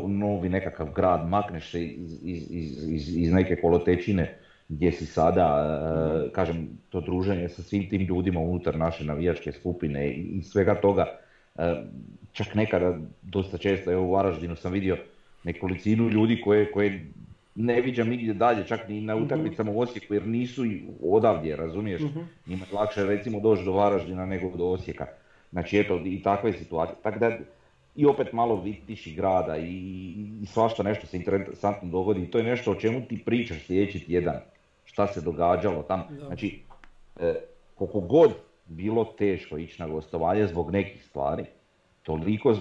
novi nekakav grad, makneš se iz, iz, iz, iz neke kolotečine gdje si sada, e, kažem, to druženje sa svim tim ljudima unutar naše navijačke skupine i svega toga, e, čak nekada, dosta često, evo u Varaždinu sam vidio nekolicinu ljudi koje, koje ne viđam nigdje dalje, čak ni na mhm. utakmicama u Osijeku jer nisu odavdje, razumiješ? uh Njima je lakše recimo doći do Varaždina nego do Osijeka. Znači eto i takve situacije. Tako da i opet malo vidiš grada i, i svašta nešto se interesantno dogodi i to je nešto o čemu ti pričaš sljedeći tjedan. Šta se događalo tam. Znači, e, koliko god bilo teško ići na gostovanje zbog nekih stvari, toliko,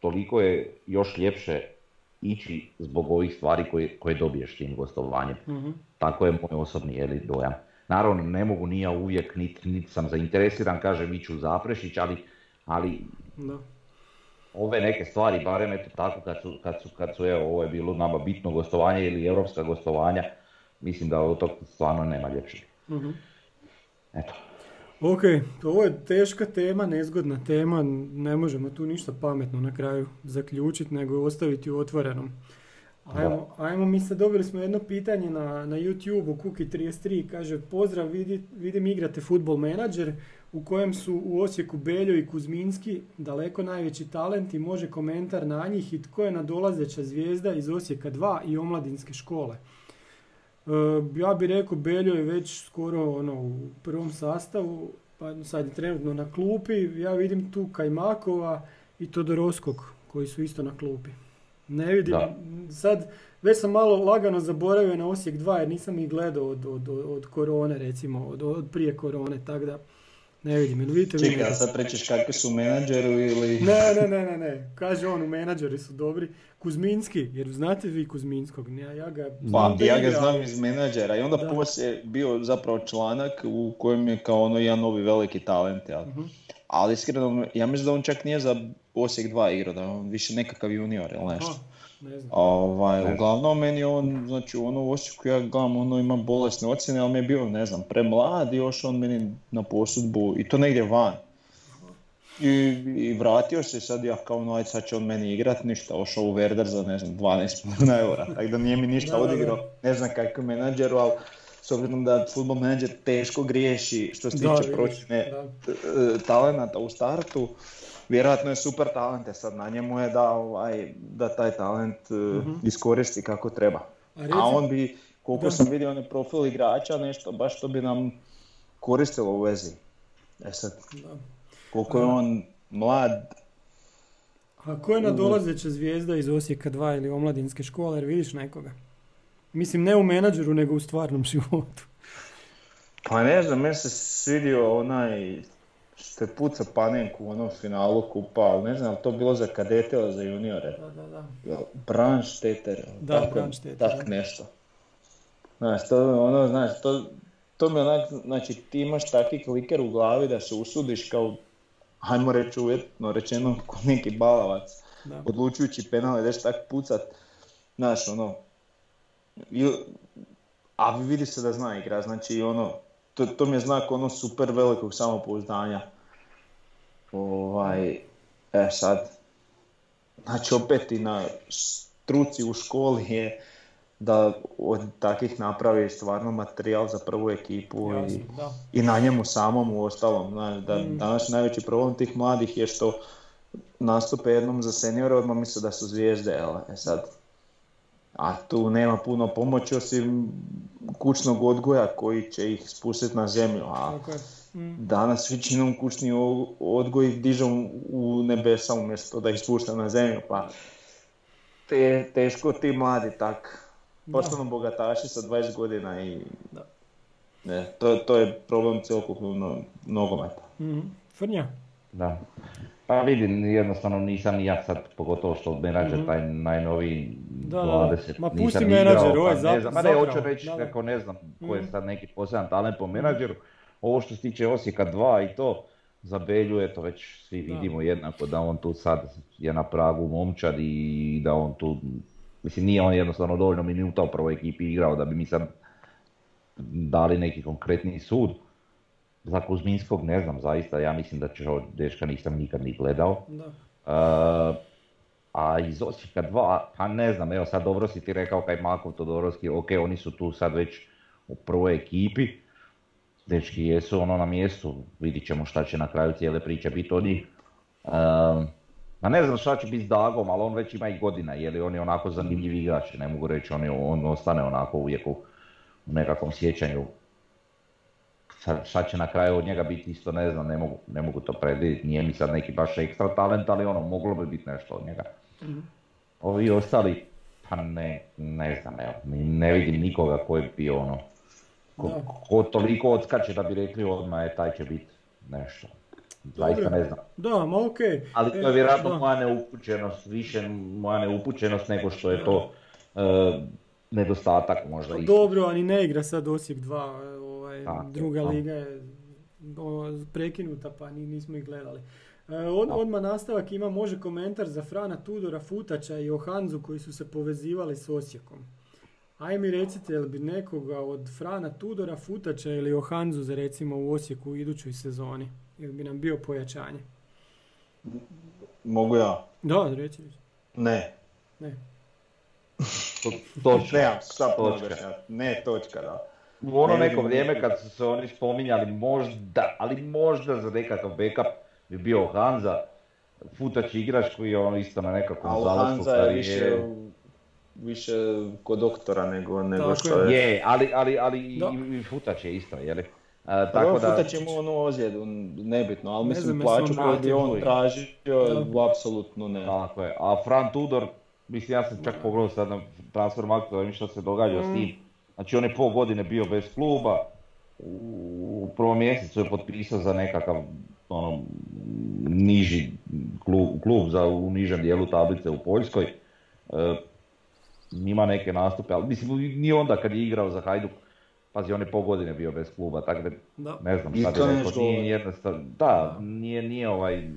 toliko je još ljepše ići zbog ovih stvari koje, koje dobiješ tim gostovanjem. mm Tako je moj osobni jeli, dojam. Naravno, ne mogu ni ja uvijek, niti nit sam zainteresiran, kažem, iću Zaprešić, ali, ali da. ove neke stvari, barem eto tako, kad su, kad su, kad su evo, ovo je bilo nama bitno gostovanje ili europska gostovanja, mislim da od tog stvarno nema ljepšeg. uh Eto. Ok, ovo je teška tema, nezgodna tema, ne možemo tu ništa pametno na kraju zaključiti, nego ostaviti u otvorenom. Ajmo, ajmo, mi sad dobili smo jedno pitanje na, na YouTube-u, Kuki33, kaže pozdrav, vidi, vidim igrate Football Manager u kojem su u Osijeku Beljo i Kuzminski daleko najveći talent i može komentar na njih i tko je nadolazeća zvijezda iz Osijeka 2 i omladinske škole. E, ja bih rekao Beljo je već skoro ono, u prvom sastavu, pa sad je trenutno na klupi, ja vidim tu Kajmakova i Todorovskog koji su isto na klupi. Ne vidim, sad već sam malo lagano zaboravio na Osijek 2 jer nisam ih gledao od, od, od korone recimo, od, od prije korone, tako da ne vidim, jel vidite Čekaj, a sad prećeš kakvi su menadžeru ili... Ne, ne, ne, ne, ne, kaže on u menadžeri su dobri. Kuzminski, jer znate vi Kuzminskog, ja, ja ga... Pa, ja ga znam iz menadžera i onda da. poslije bio zapravo članak u kojem je kao ono jedan novi veliki talent, jel? uh Ali iskreno, ja mislim da on čak nije za Osijek 2 igrao, da on više nekakav junior ili nešto. Ne znam. Ovaj, uglavnom meni on, znači ono u Osijeku ja gledam, ono ima bolesne ocjene, ali mi je bio, ne znam, premlad i još on meni na posudbu i to negdje van. I, I vratio se sad ja kao no, sad će on meni igrat, ništa, ošao u Werder za ne znam 12 milijuna eura, tako da nije mi ništa odigrao, ne znam kakvom menadžeru, ali s obzirom da futbol menadžer teško griješi što se tiče procjene e, talenata u startu, vjerojatno je super talent, sad na njemu je da, ovaj, da taj talent uh iskoristi kako treba. A, on bi, koliko sam vidio onaj profil igrača, nešto baš to bi nam koristilo u vezi. E sad, da. koliko je on mlad, a ko je nadolazeća zvijezda iz Osijeka 2 ili omladinske škole, jer vidiš nekoga? Mislim, ne u menadžeru, nego u stvarnom životu. Pa ne znam, meni se svidio onaj što je puca panenku u onom finalu kupa, ali ne znam, to bilo za kadete ili za juniore. Da, da, da. Brandstetter, da, tako, tak nešto. Znaš, to, ono, znaš, to, to mi onak, znači ti imaš takvi kliker u glavi da se usudiš kao, hajmo reći uvjetno rečeno, ko neki balavac, da. odlučujući penal, ideš tak pucat, znaš, ono, a vidi se da zna igra, znači ono, to, to mi je znak ono super velikog samopouzdanja. Ovaj, e sad, znači opet i na struci u školi je da od takvih napravi stvarno materijal za prvu ekipu i, i na njemu samom u ostalom. da, mm. Danas najveći problem tih mladih je što nastupe jednom za seniore, odmah misle da su zvijezde. E sad, a tu nema puno pomoći osim kućnog odgoja koji će ih spustiti na zemlju. A mm. danas većinom kućni odgoj ih dižu u nebesa umjesto da ih spušta na zemlju. Pa te, teško ti mladi tak postanu bogataši sa 20 godina i da. Ne, to, to je problem cjelokupnog nogometa. Mm-hmm. Frnja? Da. Pa vidim, jednostavno nisam ni ja sad, pogotovo što menadžer mm taj najnoviji da, 20, Ma pusti menadžer, ovo je pa ne znam, ma ne, hoću reći kako ne znam ko je mhm. sad neki poseban talent po menadžeru. Ovo što se tiče Osijeka 2 i to, za Belju, eto već svi vidimo jednako da on tu sad je na pragu momčad i da on tu, mislim nije on jednostavno dovoljno minuta u prvoj ekipi igrao da bi mi sad dali neki konkretni sud. Za Kuzminskog ne znam zaista, ja mislim da će ovo deška nisam nikad ni gledao. Da. Uh, a iz Osijeka 2, pa ne znam, evo sad dobro si ti rekao kaj Makov Todorovski, ok, oni su tu sad već u prvoj ekipi, dečki jesu ono na mjestu, vidit ćemo šta će na kraju cijele priče biti od njih. Uh, ma ne znam šta će biti s Dagom, ali on već ima i godina, jer on je onako zanimljiv igrač, ne mogu reći, on, je, on ostane onako uvijek u nekakvom sjećanju šta će na kraju od njega biti isto ne znam, ne mogu, ne mogu to predvidjeti, nije mi sad neki baš ekstra talent, ali ono, moglo bi biti nešto od njega. mm Ovi ostali, pa ne, ne znam, evo, ne vidim nikoga koji bi bio ono, ko, ko toliko odskače da bi rekli odmah je taj će biti nešto. Zaista ne znam. Da, ma okej. Ali to je e, vjerojatno moja neupućenost, više moja neupućenost nego što je to uh, nedostatak možda. Dobro, ali ne igra sad Osijek 2, ovaj, druga liga je prekinuta pa nismo ih gledali. E, od, odmah nastavak ima može komentar za Frana Tudora, Futača i Ohanzu koji su se povezivali s Osijekom. Aj mi recite, jel bi nekoga od Frana Tudora, Futača ili Ohanzu za recimo u Osijeku u idućoj sezoni? Jel bi nam bio pojačanje? Mogu ja? Da, reći. Ne. Ne. to, točka. Ne, točka, da. U ono neko vrijeme kad su se oni spominjali možda, ali možda za nekakav backup bi bio Hanza, futač igrač koji je ono isto na nekakvom zalasku karijere. Više, više kod doktora nego, nego što je. Je, ali, ali, ali i, futač je isto, jeli? A, tako da... Futač ima onu ozljedu, nebitno, ali mislim plaću koju bi on tražio, apsolutno ne. Tako je, a Fran Tudor, mislim ja sam čak pogledao sad na transfer marketu da što se događa s mm. tim Znači on je pol godine bio bez kluba, u prvom mjesecu je potpisao za nekakav ono, niži klub, klub za, u nižem dijelu tablice u Poljskoj. E, ima neke nastupe, ali mislim ni onda kad je igrao za Hajduk, pazi on je pol godine bio bez kluba, tako da, ne znam šta je rekao, nije jednostavno, da, nije, nije ovaj,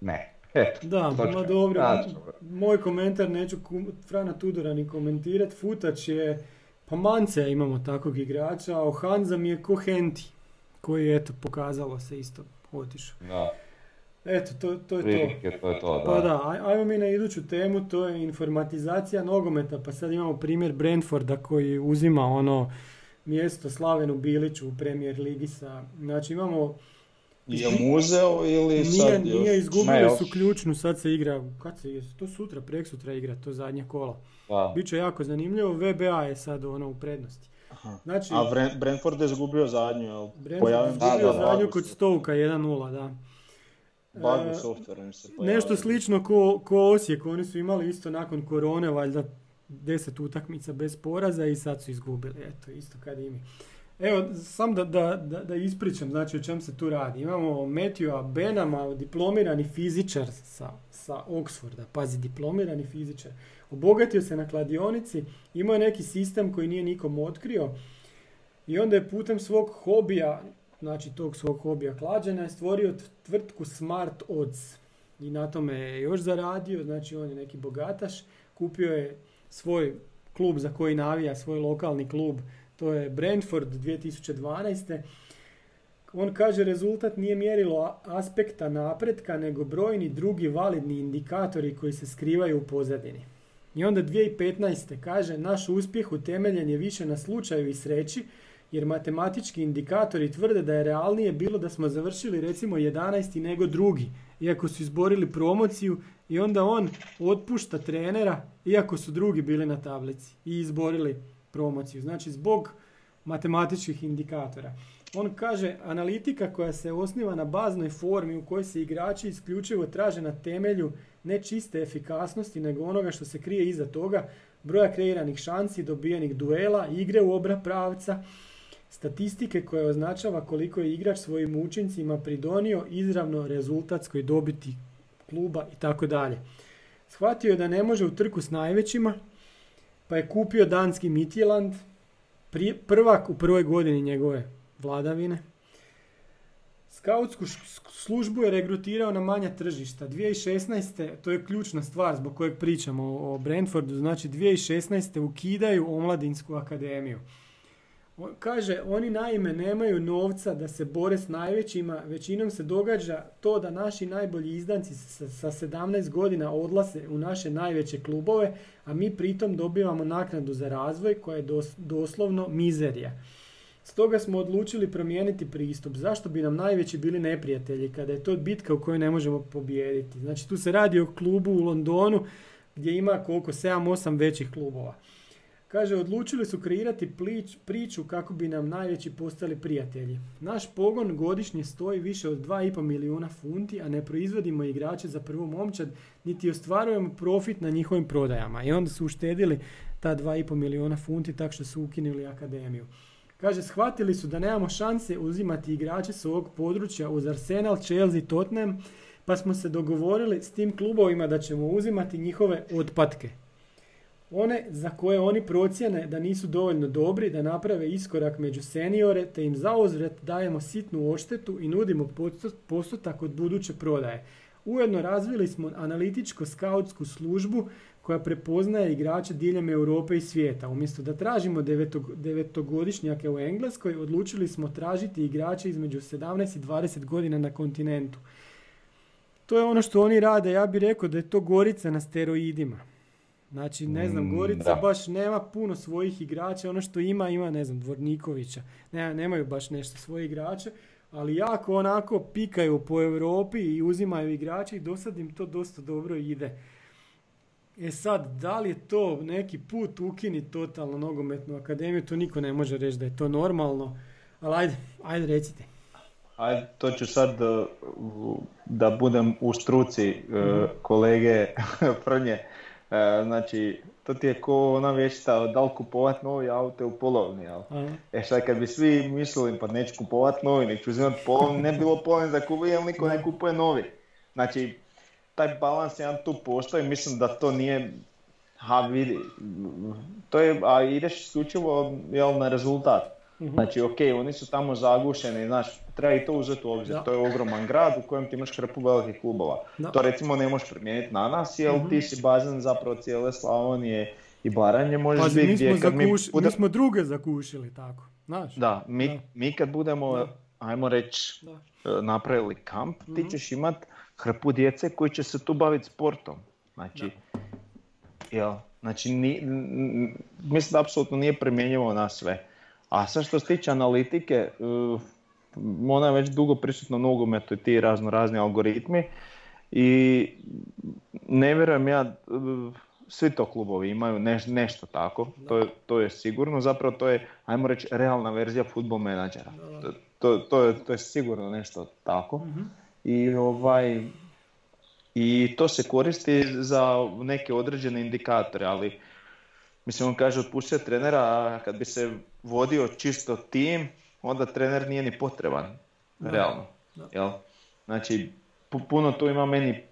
ne. da, ma dobro, moj komentar neću Frana Tudora ni komentirati, Futač je pa Mance imamo takvog igrača, a Hanza mi je ko Henti, koji je eto pokazalo se isto otišao. Da. Eto, to, to je to. to, je to da. Pa da, ajmo mi na iduću temu, to je informatizacija nogometa, pa sad imamo primjer Brentforda koji uzima ono mjesto Slavenu Biliću u Premier Ligi sa, znači imamo je muzeo ili nije, sad Nije, izgubili su ključnu, sad se igra, kad se to sutra, prek sutra igra, to zadnje kola. Biće jako zanimljivo, VBA je sad ono u prednosti. Znači, A Brentford je izgubio zadnju, jel? Brentford je izgubio zadnju kod Stovka 1-0, da. Bug software se Nešto slično ko, ko Osijek, oni su imali isto nakon korone, valjda deset utakmica bez poraza i sad su izgubili, eto, isto kad i mi. Evo, sam da, da, da, da ispričam, znači o čem se tu radi. Imamo Matthewa Benama, diplomirani fizičar sa, sa Oxforda, pazi, diplomirani fizičar. Obogatio se na kladionici, imao je neki sistem koji nije nikom otkrio i onda je putem svog hobija, znači tog svog hobija klađena, je stvorio tvrtku Smart Odds. I na tome je još zaradio, znači on je neki bogataš, kupio je svoj klub za koji navija, svoj lokalni klub, to je Brentford 2012. On kaže rezultat nije mjerilo aspekta napretka, nego brojni drugi validni indikatori koji se skrivaju u pozadini. I onda 2015. kaže naš uspjeh utemeljen je više na slučaju i sreći, jer matematički indikatori tvrde da je realnije bilo da smo završili recimo 11. nego drugi, iako su izborili promociju i onda on otpušta trenera, iako su drugi bili na tablici i izborili promociju. Znači zbog matematičkih indikatora. On kaže analitika koja se osniva na baznoj formi u kojoj se igrači isključivo traže na temelju ne čiste efikasnosti nego onoga što se krije iza toga, broja kreiranih šansi, dobijenih duela, igre u obra pravca, statistike koje označava koliko je igrač svojim učincima pridonio izravno rezultatskoj dobiti kluba i tako dalje. Shvatio je da ne može u trku s najvećima, pa je kupio danski Mitjeland, prvak u prvoj godini njegove vladavine. Skautsku službu je regrutirao na manja tržišta. 2016. to je ključna stvar zbog kojeg pričamo o Brentfordu, znači 2016. ukidaju omladinsku akademiju. Kaže, oni naime nemaju novca da se bore s najvećima, većinom se događa to da naši najbolji izdanci sa, sa 17 godina odlase u naše najveće klubove, a mi pritom dobivamo naknadu za razvoj koja je doslovno mizerija. Stoga smo odlučili promijeniti pristup. Zašto bi nam najveći bili neprijatelji kada je to bitka u kojoj ne možemo pobijediti? Znači tu se radi o klubu u Londonu gdje ima koliko 7-8 većih klubova. Kaže, odlučili su kreirati priču kako bi nam najveći postali prijatelji. Naš pogon godišnje stoji više od 2,5 milijuna funti, a ne proizvodimo igrače za prvu momčad, niti ostvarujemo profit na njihovim prodajama. I onda su uštedili ta 2,5 milijuna funti tako što su ukinuli akademiju. Kaže, shvatili su da nemamo šanse uzimati igrače s ovog područja uz Arsenal, Chelsea, Tottenham, pa smo se dogovorili s tim klubovima da ćemo uzimati njihove otpatke. One za koje oni procjene da nisu dovoljno dobri da naprave iskorak među seniore te im zauzvrat dajemo sitnu oštetu i nudimo postotak od buduće prodaje. Ujedno razvili smo analitičko-skautsku službu koja prepoznaje igrače diljem Europe i svijeta. Umjesto da tražimo devetogodišnjake u Engleskoj, odlučili smo tražiti igrače između 17 i 20 godina na kontinentu. To je ono što oni rade, ja bih rekao da je to gorica na steroidima. Znači, ne znam, mm, Gorica baš nema puno svojih igrača, ono što ima, ima, ne znam, Dvornikovića. Ne, nemaju baš nešto svoje igrače, ali jako onako pikaju po Europi i uzimaju igrače i do sad im to dosta dobro ide. E sad, da li je to neki put ukini totalno nogometnu akademiju, to niko ne može reći da je to normalno, ali ajde, ajde recite. Ajde, to ću sad da, da budem u struci mhm. kolege Frnje. E, znači, to ti je ko ona vješta da li kupovat novi auto u polovni, jel? E sad kad bi svi mislili pa neću kupovat novi, neću uzimati polovni, ne bilo polovni za kupi, jer niko ne kupuje novi. Znači, taj balans jedan tu postoji, mislim da to nije, ha vidi, to je, a ideš isključivo jel, na rezultat. Mhm. Znači, ok, oni su tamo zagušeni, znaš, treba i to uzeti u obzir. To je ogroman grad u kojem ti imaš hrpu velikih klubova. To recimo ne možeš primijeniti na nas, jer mhm. ti si bazen zapravo cijele Slavonije i Baranje možeš biti gdje kad mi, mi smo druge zakušili tako, znaš. Da, mi, mi kad budemo, ajmo reći, e, napravili kamp, ti mhm. ćeš imat hrpu djece koji će se tu baviti sportom. Znači, jel, znači ni, mislim da apsolutno nije primjenjivo na sve. A sad što se tiče analitike, uh, ona je već dugo prisutna u nogometu i ti razno razni algoritmi i ne vjerujem ja, uh, svi to klubovi imaju nešto tako, to je, to je sigurno, zapravo to je, ajmo reći, realna verzija futbol menadžera. To, to, je, to je sigurno nešto tako. Mhm. I ovaj, i to se koristi za neke određene indikatore, ali mislim on kaže otpustio trenera, a kad bi se vodio čisto tim, onda trener nije ni potreban, realno. Jel? Znači, puno tu ima meni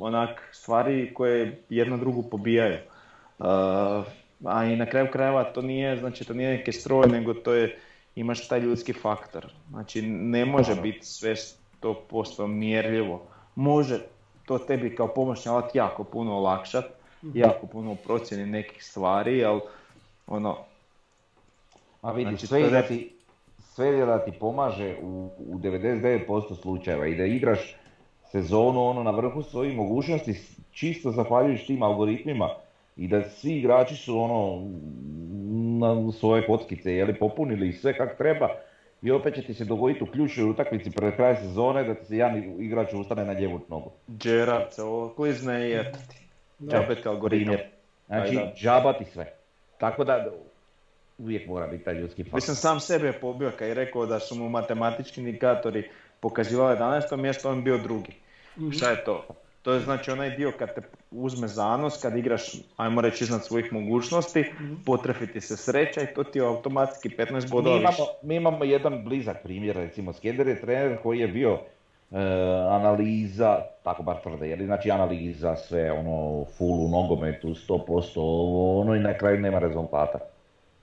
onak stvari koje jedno drugu pobijaju. Uh, a i na kraju krajeva to nije, znači to nije neki stroj, nego to je, imaš taj ljudski faktor. Znači ne može biti sve 100% mjerljivo. Može to tebi kao pomoćni alat jako puno olakšat, mhm. jako puno u procjeni nekih stvari, ali ono... A vidi, znači, sve, da ti, sve da ti pomaže u, u 99% slučajeva i da igraš sezonu ono na vrhu svojih mogućnosti čisto zahvaljujući tim algoritmima i da svi igrači su ono na svoje kockice jeli, popunili sve kak treba i opet će ti se dogoditi u ključnoj utakmici pred kraj sezone da ti se jedan igrač ustane na lijevu nogu. Gerard se klizne i eto ti. Algoritam. Znači, džabati sve. Tako da uvijek mora biti taj ljudski faktor. Mislim, sam sebe je pobio kad je rekao da su mu matematički indikatori pokazivali 11. mjesto, on bio drugi. mm Šta je to? To je znači onaj dio kad te uzme zanos, kad igraš, ajmo reći, iznad svojih mogućnosti, mm potrefiti se sreća i to ti je automatski 15 bodova mi imamo, mi imamo jedan blizak primjer, recimo Skender je trener koji je bio e, analiza, tako bar tvrde, jer znači analiza sve ono full u nogometu, 100% ono i na kraju nema rezultata.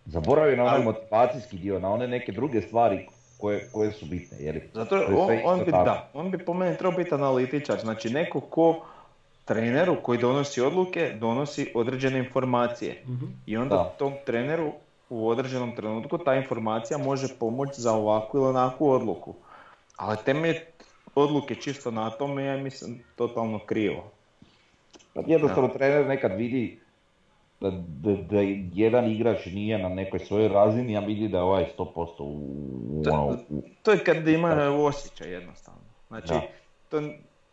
Zaboravio na onaj motivacijski dio, na one neke druge stvari koje, koje su bitne. Jer Zato on, on, bi, da, on bi po meni trebao biti analitičar, znači neko ko treneru koji donosi odluke, donosi određene informacije. mm I onda da. tom treneru u određenom trenutku ta informacija može pomoći za ovakvu ili onakvu odluku. Ali temelj odluke čisto na tome je mislim totalno krivo. Pa jednostavno trener nekad vidi da, da, da, jedan igrač nije na nekoj svojoj razini, a vidi da je ovaj 100% u, u ono... To je kad ima osjećaj jednostavno. Znači, to,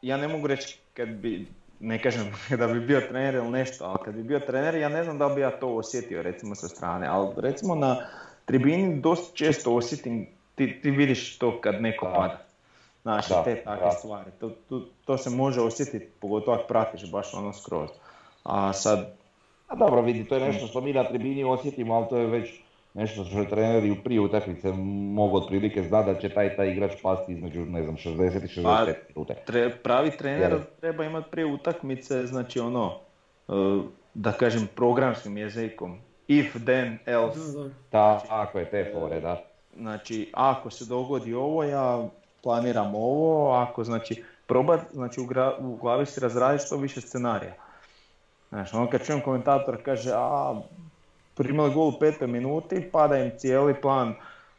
ja ne mogu reći kad bi, ne kažem da bi bio trener ili nešto, ali kad bi bio trener ja ne znam da bi ja to osjetio recimo sa strane, ali recimo na tribini dosta često osjetim, ti, ti vidiš to kad neko da. pada. Znaš, te takve stvari. To, to, to, se može osjetiti, pogotovo ako pratiš baš ono skroz. A sad, a dobro, vidi, to je nešto što mi na tribini osjetimo, ali to je već nešto što je treneri u prije utakmice mogu otprilike znati da će taj taj igrač pasti između ne znam 60 i 65 pa, minuta. pravi trener treba imati prije utakmice, znači ono, e, da kažem programskim jezikom, if then else. Da, tako je, te fore, da. Znači, ako se dogodi ovo, ja planiram ovo, ako znači probat, znači u, u glavi si razraditi što više scenarija. Znaš, ono kad čujem komentator kaže, a primali gol u petoj minuti, pada im cijeli plan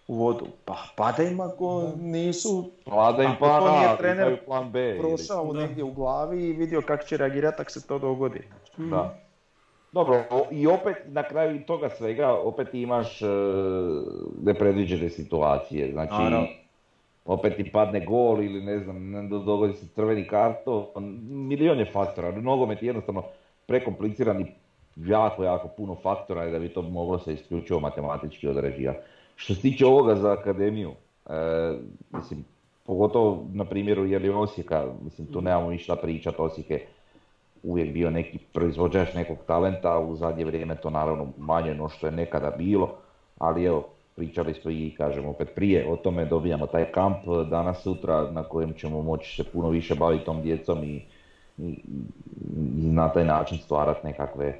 u vodu. Pa pada im ako nisu, pada im plan to nije trener plan B, prošao ili... negdje u glavi i vidio kako će reagirati ako se to dogodi. Da. Dobro, i opet na kraju toga svega opet imaš uh, nepredviđene situacije. Znači, opet ti padne gol ili ne znam, dogodi se crveni karto, milion je faktora. Nogomet jednostavno prekompliciran i jako, jako puno faktora da bi to moglo se isključivo matematički određivati. Što se tiče ovoga za akademiju, e, mislim, pogotovo na primjeru Jeli Osijeka, mislim, tu nemamo ništa pričati, Osijek je uvijek bio neki proizvođač nekog talenta, u zadnje vrijeme to naravno manje no što je nekada bilo, ali evo, pričali smo i kažem opet prije o tome, dobijamo taj kamp danas sutra na kojem ćemo moći se puno više baviti tom djecom i i, na taj način stvarati nekakve,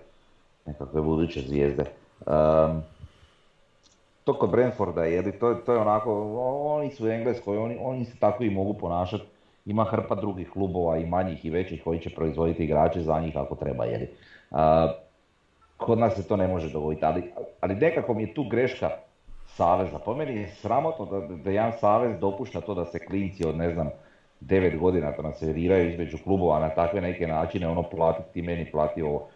nekakve buduće zvijezde. Um, to kod Brentforda je, to, to je onako, oni su Engleskoj, oni, oni se tako i mogu ponašati. Ima hrpa drugih klubova i manjih i većih koji će proizvoditi igrače za njih ako treba. Jeli. Uh, kod nas se to ne može dogoditi, ali, ali nekako mi je tu greška Saveza. Po meni je sramotno da, da jedan Savez dopušta to da se klinci od ne znam devet godina transferiraju između klubova na takve neke načine, ono platiti ti meni plati ovo.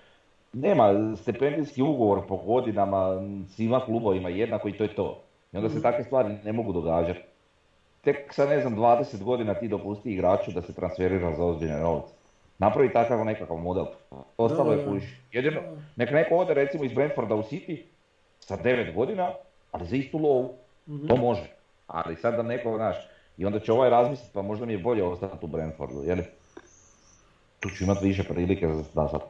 Nema stipendijski ugovor po godinama svima klubovima jednako i to je to. I onda se mhm. takve stvari ne mogu događati. Tek sa ne znam 20 godina ti dopusti igraču da se transferira za ozbiljne novce. Napravi takav nekakav model. Ostalo je puš. Jedino, nek neko ode recimo iz Brentforda u City sa 9 godina, ali za istu lovu. To može. Ali sad da neko, znaš, i onda će ovaj razmisliti, pa možda mi je bolje ostati u Brentfordu, jer tu ću imati više prilike da sad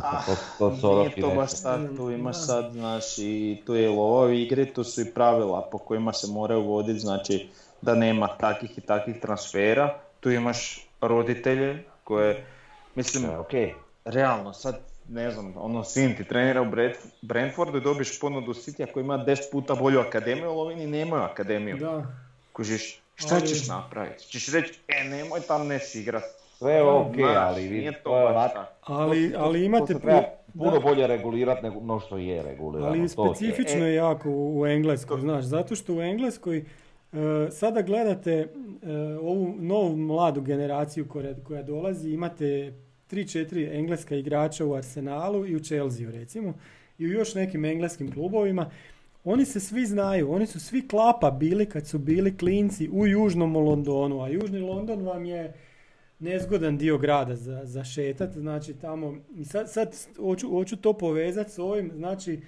Ah, to, to nije to baš sad, tu imaš sad, znaš, i tu je lova igre, tu su i pravila po kojima se mora uvoditi, znači da nema takih i takvih transfera, tu imaš roditelje koje, mislim, okay. realno sad, ne znam, ono, sin ti trenira u Brentfordu i dobiš ponudu City koji ima 10 puta bolju akademiju, ali ovi nemaju akademiju. Da. Kužiš, šta ali... ćeš napraviti? Ćeš reći, e, nemoj tam ne igrati sve ok, ali vi to Ali, ali imate... puno bolje regulirati nego no što je regulirano. Ali specifično je jako u Engleskoj, znaš, zato što u Engleskoj uh, sada gledate uh, ovu novu mladu generaciju koja, koja dolazi, imate 3-4 engleska igrača u Arsenalu i u Chelsea recimo i u još nekim engleskim klubovima. Oni se svi znaju, oni su svi klapa bili kad su bili klinci u južnom Londonu, a južni London vam je nezgodan dio grada za, za šetat, znači tamo, i sad, sad hoću, hoću to povezati s ovim, znači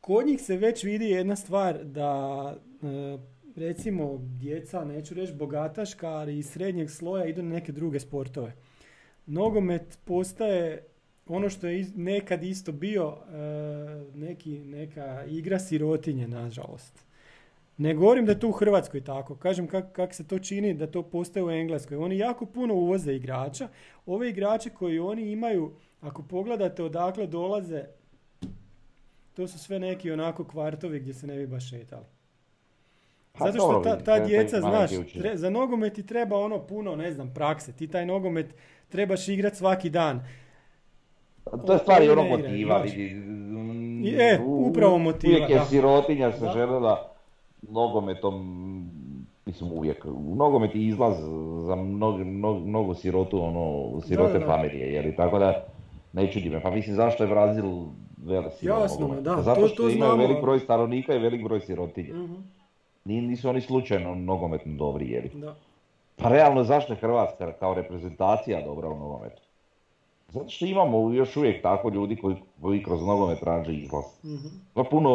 kod njih se već vidi jedna stvar da e, recimo djeca, neću reći bogataška, ali iz srednjeg sloja idu na neke druge sportove. Nogomet postaje ono što je nekad isto bio e, neki, neka igra sirotinje, nažalost. Ne govorim da je to u Hrvatskoj tako, kažem kako kak se to čini da to postaje u Engleskoj. Oni jako puno uvoze igrača. Ove igrače koji oni imaju, ako pogledate odakle dolaze, to su sve neki onako kvartovi gdje se ne bi baš šetali. Zato što ta, ta djeca, znaš, za nogomet ti treba ono puno, ne znam, prakse. Ti taj nogomet trebaš igrati svaki dan. To je stvar ono motiva, E, upravo motiva. Uvijek je sirotinja se želela nogometom, mislim uvijek, u nogomet je izlaz za mnogo, mnogo, mnogo sirotu, ono, sirote familije, jer tako da ne čudi me. Pa mislim zašto je Brazil velik Jasno, da, Zato to, što to imaju velik broj stanovnika i velik broj sirotinja. Uh-huh. Nisu oni slučajno nogometno dobri, jer. Da. Pa realno zašto je Hrvatska kao reprezentacija dobra u nogometu? Zato što imamo još uvijek tako ljudi koji, koji kroz nogomet traže izlaz. Mm-hmm. puno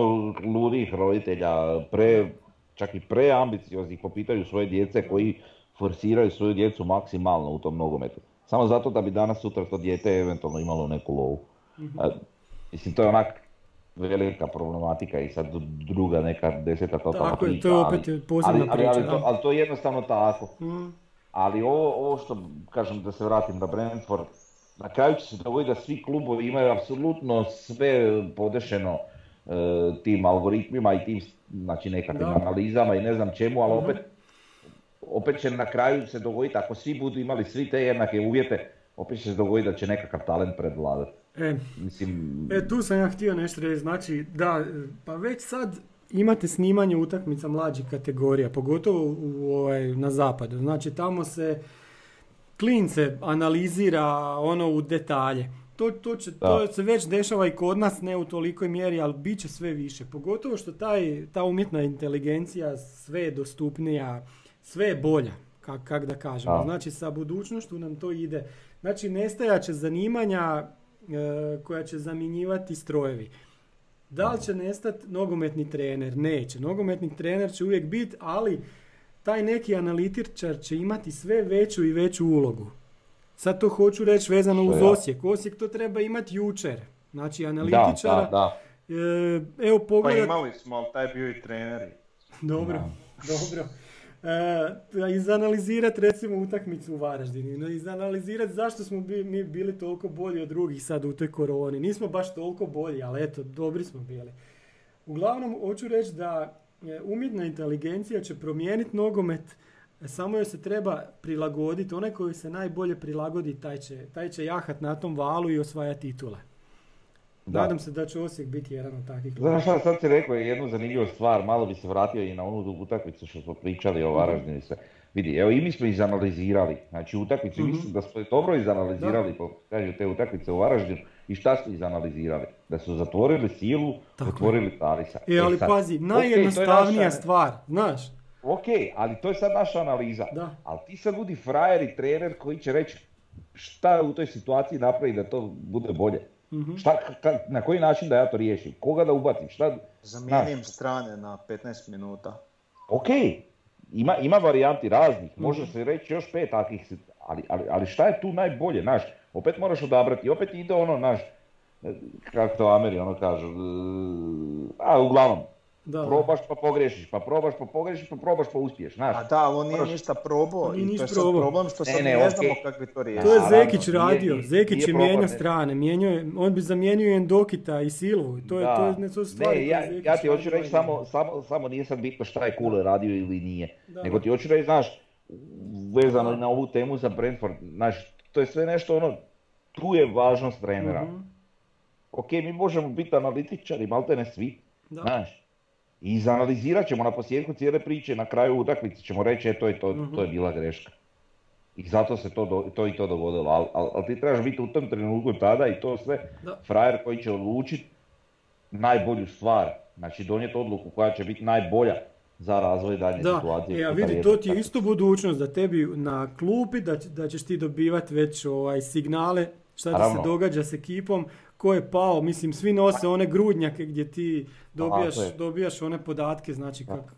ludih roditelja, pre, čak i preambicioznih po pitanju svoje djece koji forsiraju svoju djecu maksimalno u tom nogometu. Samo zato da bi danas sutra to dijete eventualno imalo neku lovu. mm mislim, to je onak velika problematika i sad druga neka deseta totalna Tako je, to je opet posebna ali, ali, to, ali to je jednostavno tako. mm Ali ovo, ovo što, kažem da se vratim na Brentford, na kraju će se dogoditi da svi klubovi imaju apsolutno sve podešeno e, tim algoritmima i tim znači nekakvim analizama i ne znam čemu, ali mhm. opet, opet će na kraju se dogoditi, ako svi budu imali svi te jednake uvjete, opet će se dogoditi da će nekakav talent predvladati. E, Mislim... e, tu sam ja htio nešto reći, znači da, pa već sad imate snimanje utakmica mlađih kategorija, pogotovo u, u, ovaj, na zapadu. Znači tamo se klince analizira ono u detalje. To, to, će, to se već dešava i kod nas, ne u tolikoj mjeri, ali bit će sve više. Pogotovo što taj, ta umjetna inteligencija sve je dostupnija, sve je bolja, kak, kak da kažemo. Znači sa budućnošću nam to ide. Znači nestajaće zanimanja e, koja će zamjenjivati strojevi. Da li će nestati nogometni trener? Neće. Nogometni trener će uvijek biti, ali taj neki analitičar će imati sve veću i veću ulogu. Sad to hoću reći vezano uz Osijek. Osijek to treba imati jučer. Znači analitičara... Da, da, da. E, evo pogledat... Pa imali smo, ali taj bio i treneri. Dobro, dobro. E, izanalizirati recimo utakmicu u Varaždini, izanalizirati zašto smo bi, mi bili toliko bolji od drugih sad u toj koroni. Nismo baš toliko bolji, ali eto, dobri smo bili. Uglavnom, hoću reći da umjetna inteligencija će promijeniti nogomet, e, samo joj se treba prilagoditi. Onaj koji se najbolje prilagodi, taj će, taj će jahat na tom valu i osvajati titule. Nadam se da će Osijek biti jedan od takvih. Znaš šta, sad si rekao jednu zanimljivu stvar, malo bi se vratio i na onu utakmicu što smo pričali o. Varaždinu se. Vidi, evo i mi smo izanalizirali, znači utakmicu, mm mislim da smo dobro izanalizirali, po kažu te utakmice u Varaždinu i šta su izanalizirali? Da su zatvorili silu, Tako zatvorili Talisa. E, ali e pazi, najjednostavnija stvar, znaš. Ok, ali to je sad naša analiza. Da. Ali ti sad budi frajer i trener koji će reći šta u toj situaciji napravi da to bude bolje. mm Šta, na koji način da ja to riješim? Koga da ubacim? Šta, Zamijenim strane na 15 minuta. Ok, ima, ima varijanti raznih, mm može se reći još pet takvih, ali, ali, ali šta je tu najbolje, znaš, opet moraš odabrati, opet ide ono, znaš, kako to Ameri ono kažu, a uglavnom, da, probaš pa pogrešiš, pa probaš pa pogrešiš, pa probaš pa uspiješ, znaš. A da, on nije ništa probao i to je sad problem što sad ne, ne, ne znamo kako to riješiti. To je Zekić radio, Zekić je mijenjao strane, mijenjao on bi zamijenio Endokita i Silvu, to je, to je, ne, to stvari ne, ja, ja ti hoću reći samo, samo, samo nije sad bitno šta je Kule radio ili nije, da. nego ti hoću reći, znaš, vezano na ovu temu za Brentford, znaš, to je sve nešto ono, tu je važnost trenera. mm Ok, mi možemo biti analitičari, malte ne svi, da. znaš, i izanalizirat ćemo na posljedku cijele priče, na kraju utakmice ćemo reći e, to je, to, to je mhm. bila greška. I zato se to, to i to dogodilo. Ali al, al ti trebaš biti u tom trenutku tada i to sve da. frajer koji će odlučiti najbolju stvar. Znači donijeti odluku koja će biti najbolja za razvoj dalje da. situacije. Da, e, vidi, to ti je isto budućnost da tebi na klupi, da, da ćeš ti dobivati već ovaj, signale šta ti se događa s ekipom, ko je pao, mislim svi nose one grudnjake gdje ti dobijaš, dobijaš one podatke, znači kak,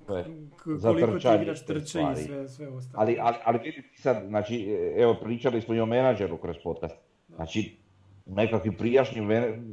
koliko ti igrač trče i sve, sve ostalo. Ali, ali, ali vidite sad, znači, evo pričali smo i o menadžeru kroz podcast. Znači, u nekakvim prijašnjim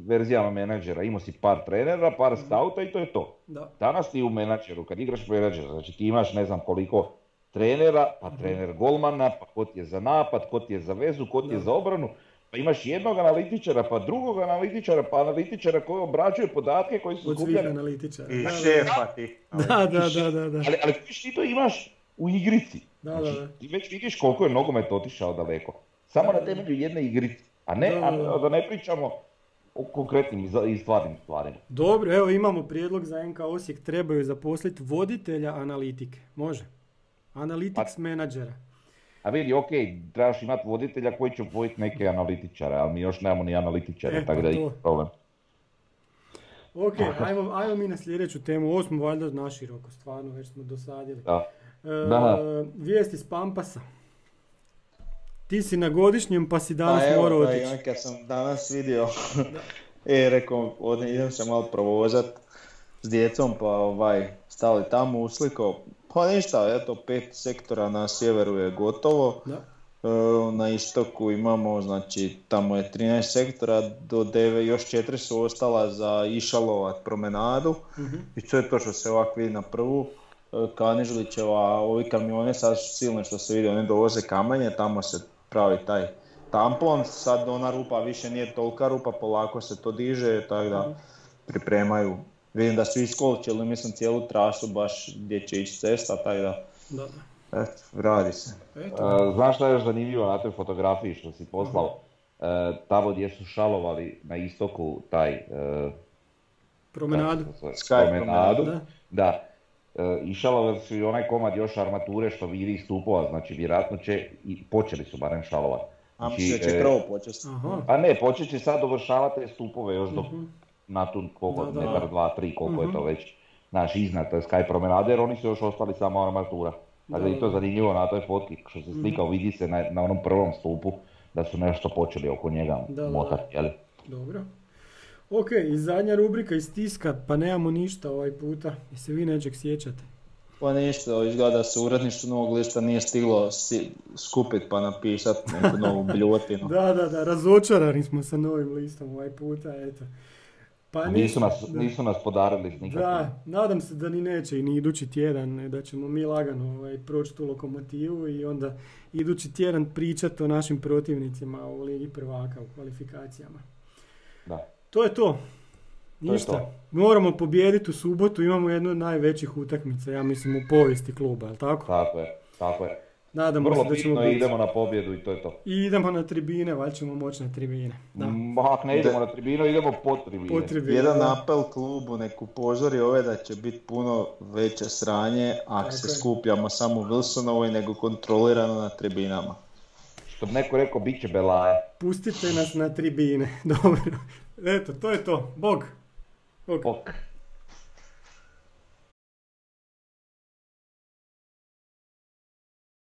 verzijama menadžera imao si par trenera, par mhm. skauta i to je to. Da. Danas ti u menadžeru, kad igraš menadžera, znači ti imaš ne znam koliko trenera, pa mhm. trener golmana, pa ko ti je za napad, ko ti je za vezu, ko ti je za obranu pa imaš jednog analitičara, pa drugog analitičara, pa analitičara koji obrađuje podatke koji su skupljeni. Od analitičara. I šefa ti. Da, da, da, da, da. Ali, ali ti to imaš u igrici. Da, znači, da, da. Ti već vidiš koliko je nogomet otišao daleko. Samo na temelju jedne igrice. A ne, da, da, da ne pričamo o konkretnim i stvarnim stvarima. Dobro, evo imamo prijedlog za NK Osijek. Trebaju zaposliti voditelja analitike. Može. Analytics pa, menadžera. A vidi, ok, trebaš imati voditelja koji će upojiti neke analitičare, ali mi još nemamo ni analitičare, e, tako pa da je problem. Ok, ajmo, ajmo mi na sljedeću temu. Ovo smo valjda naširoko, stvarno, već smo dosadili. Da. E, da. Vijest iz Pampasa. Ti si na godišnjem pa si danas pa morao otići. Pa kad sam danas vidio, e, rekao, idem se malo provozat s djecom, pa ovaj, stali tamo, uslikao, pa ništa, eto, pet sektora na sjeveru je gotovo. Da. E, na istoku imamo, znači tamo je 13 sektora, do 9, još četiri su ostala za išalovat promenadu. uh I to je to što se ovako vidi na prvu. E, Kanižlićeva, ovi kamione sad su silne što se vidi, oni dovoze kamenje, tamo se pravi taj tampon, sad ona rupa više nije tolika rupa, polako se to diže, tako da pripremaju Vidim da su iskolčili, mislim, cijelu trasu baš gdje će ići cesta, tako da... Da. Eto, radi se. Eto. znaš šta je još zanimljivo na toj fotografiji što si poslao? Uh, tamo gdje su šalovali na istoku taj... Uh, promenadu. Sky promenadu. Da. da. Uh, I su i onaj komad još armature što vidi iz stupova, znači vjerojatno će, i počeli su barem šalovati. Znači, A će prvo početi. Pa ne, počet će sad dovršavati te stupove još do uh na tu koliko, da, da. metar, dva, tri, koliko je to mhm. već, naš iznad, to je Sky promenade, jer oni su još ostali samo armatura. Tako da je to zanimljivo na toj fotki, što se slikao, mhm. vidi se na, na onom prvom stupu da su nešto počeli oko njega motati, jel? Dobro. Ok, i zadnja rubrika iz tiska, pa nemamo ništa ovaj puta. I se vi nečeg sjećate? Pa ništa, izgleda da se uredništvo novog lista nije stiglo si, skupiti pa napisat neku novu bljotinu. da, da, da, razočarani smo sa novim listom ovaj puta, eto. Pa nisu, nas, nisu nas podarili s Da, nadam se da ni neće i ni idući tjedan, da ćemo mi lagano ovaj, proći tu lokomotivu i onda idući tjedan pričati o našim protivnicima u Ligi prvaka u kvalifikacijama. Da. To je to. Ništa. To Moramo pobijediti u subotu, imamo jednu od najvećih utakmica, ja mislim, u povijesti kluba, je tako? Tako je, tako je. Nadamo Vrlo se da ćemo bitno idemo na pobjedu i to je to. I idemo na tribine, valjda ćemo moći na tribine. Da. Ma, ne idemo na tribinu, idemo po tribine. Po tribine, Jedan da. apel klubu, nek upozori ove da će biti puno veće sranje ako se skupljamo samo u Wilsonovoj nego kontrolirano na tribinama. Što bi neko rekao, bit će belaje. Pustite nas na tribine. Dobro. Eto, to je to. Bog. Bog. Bok.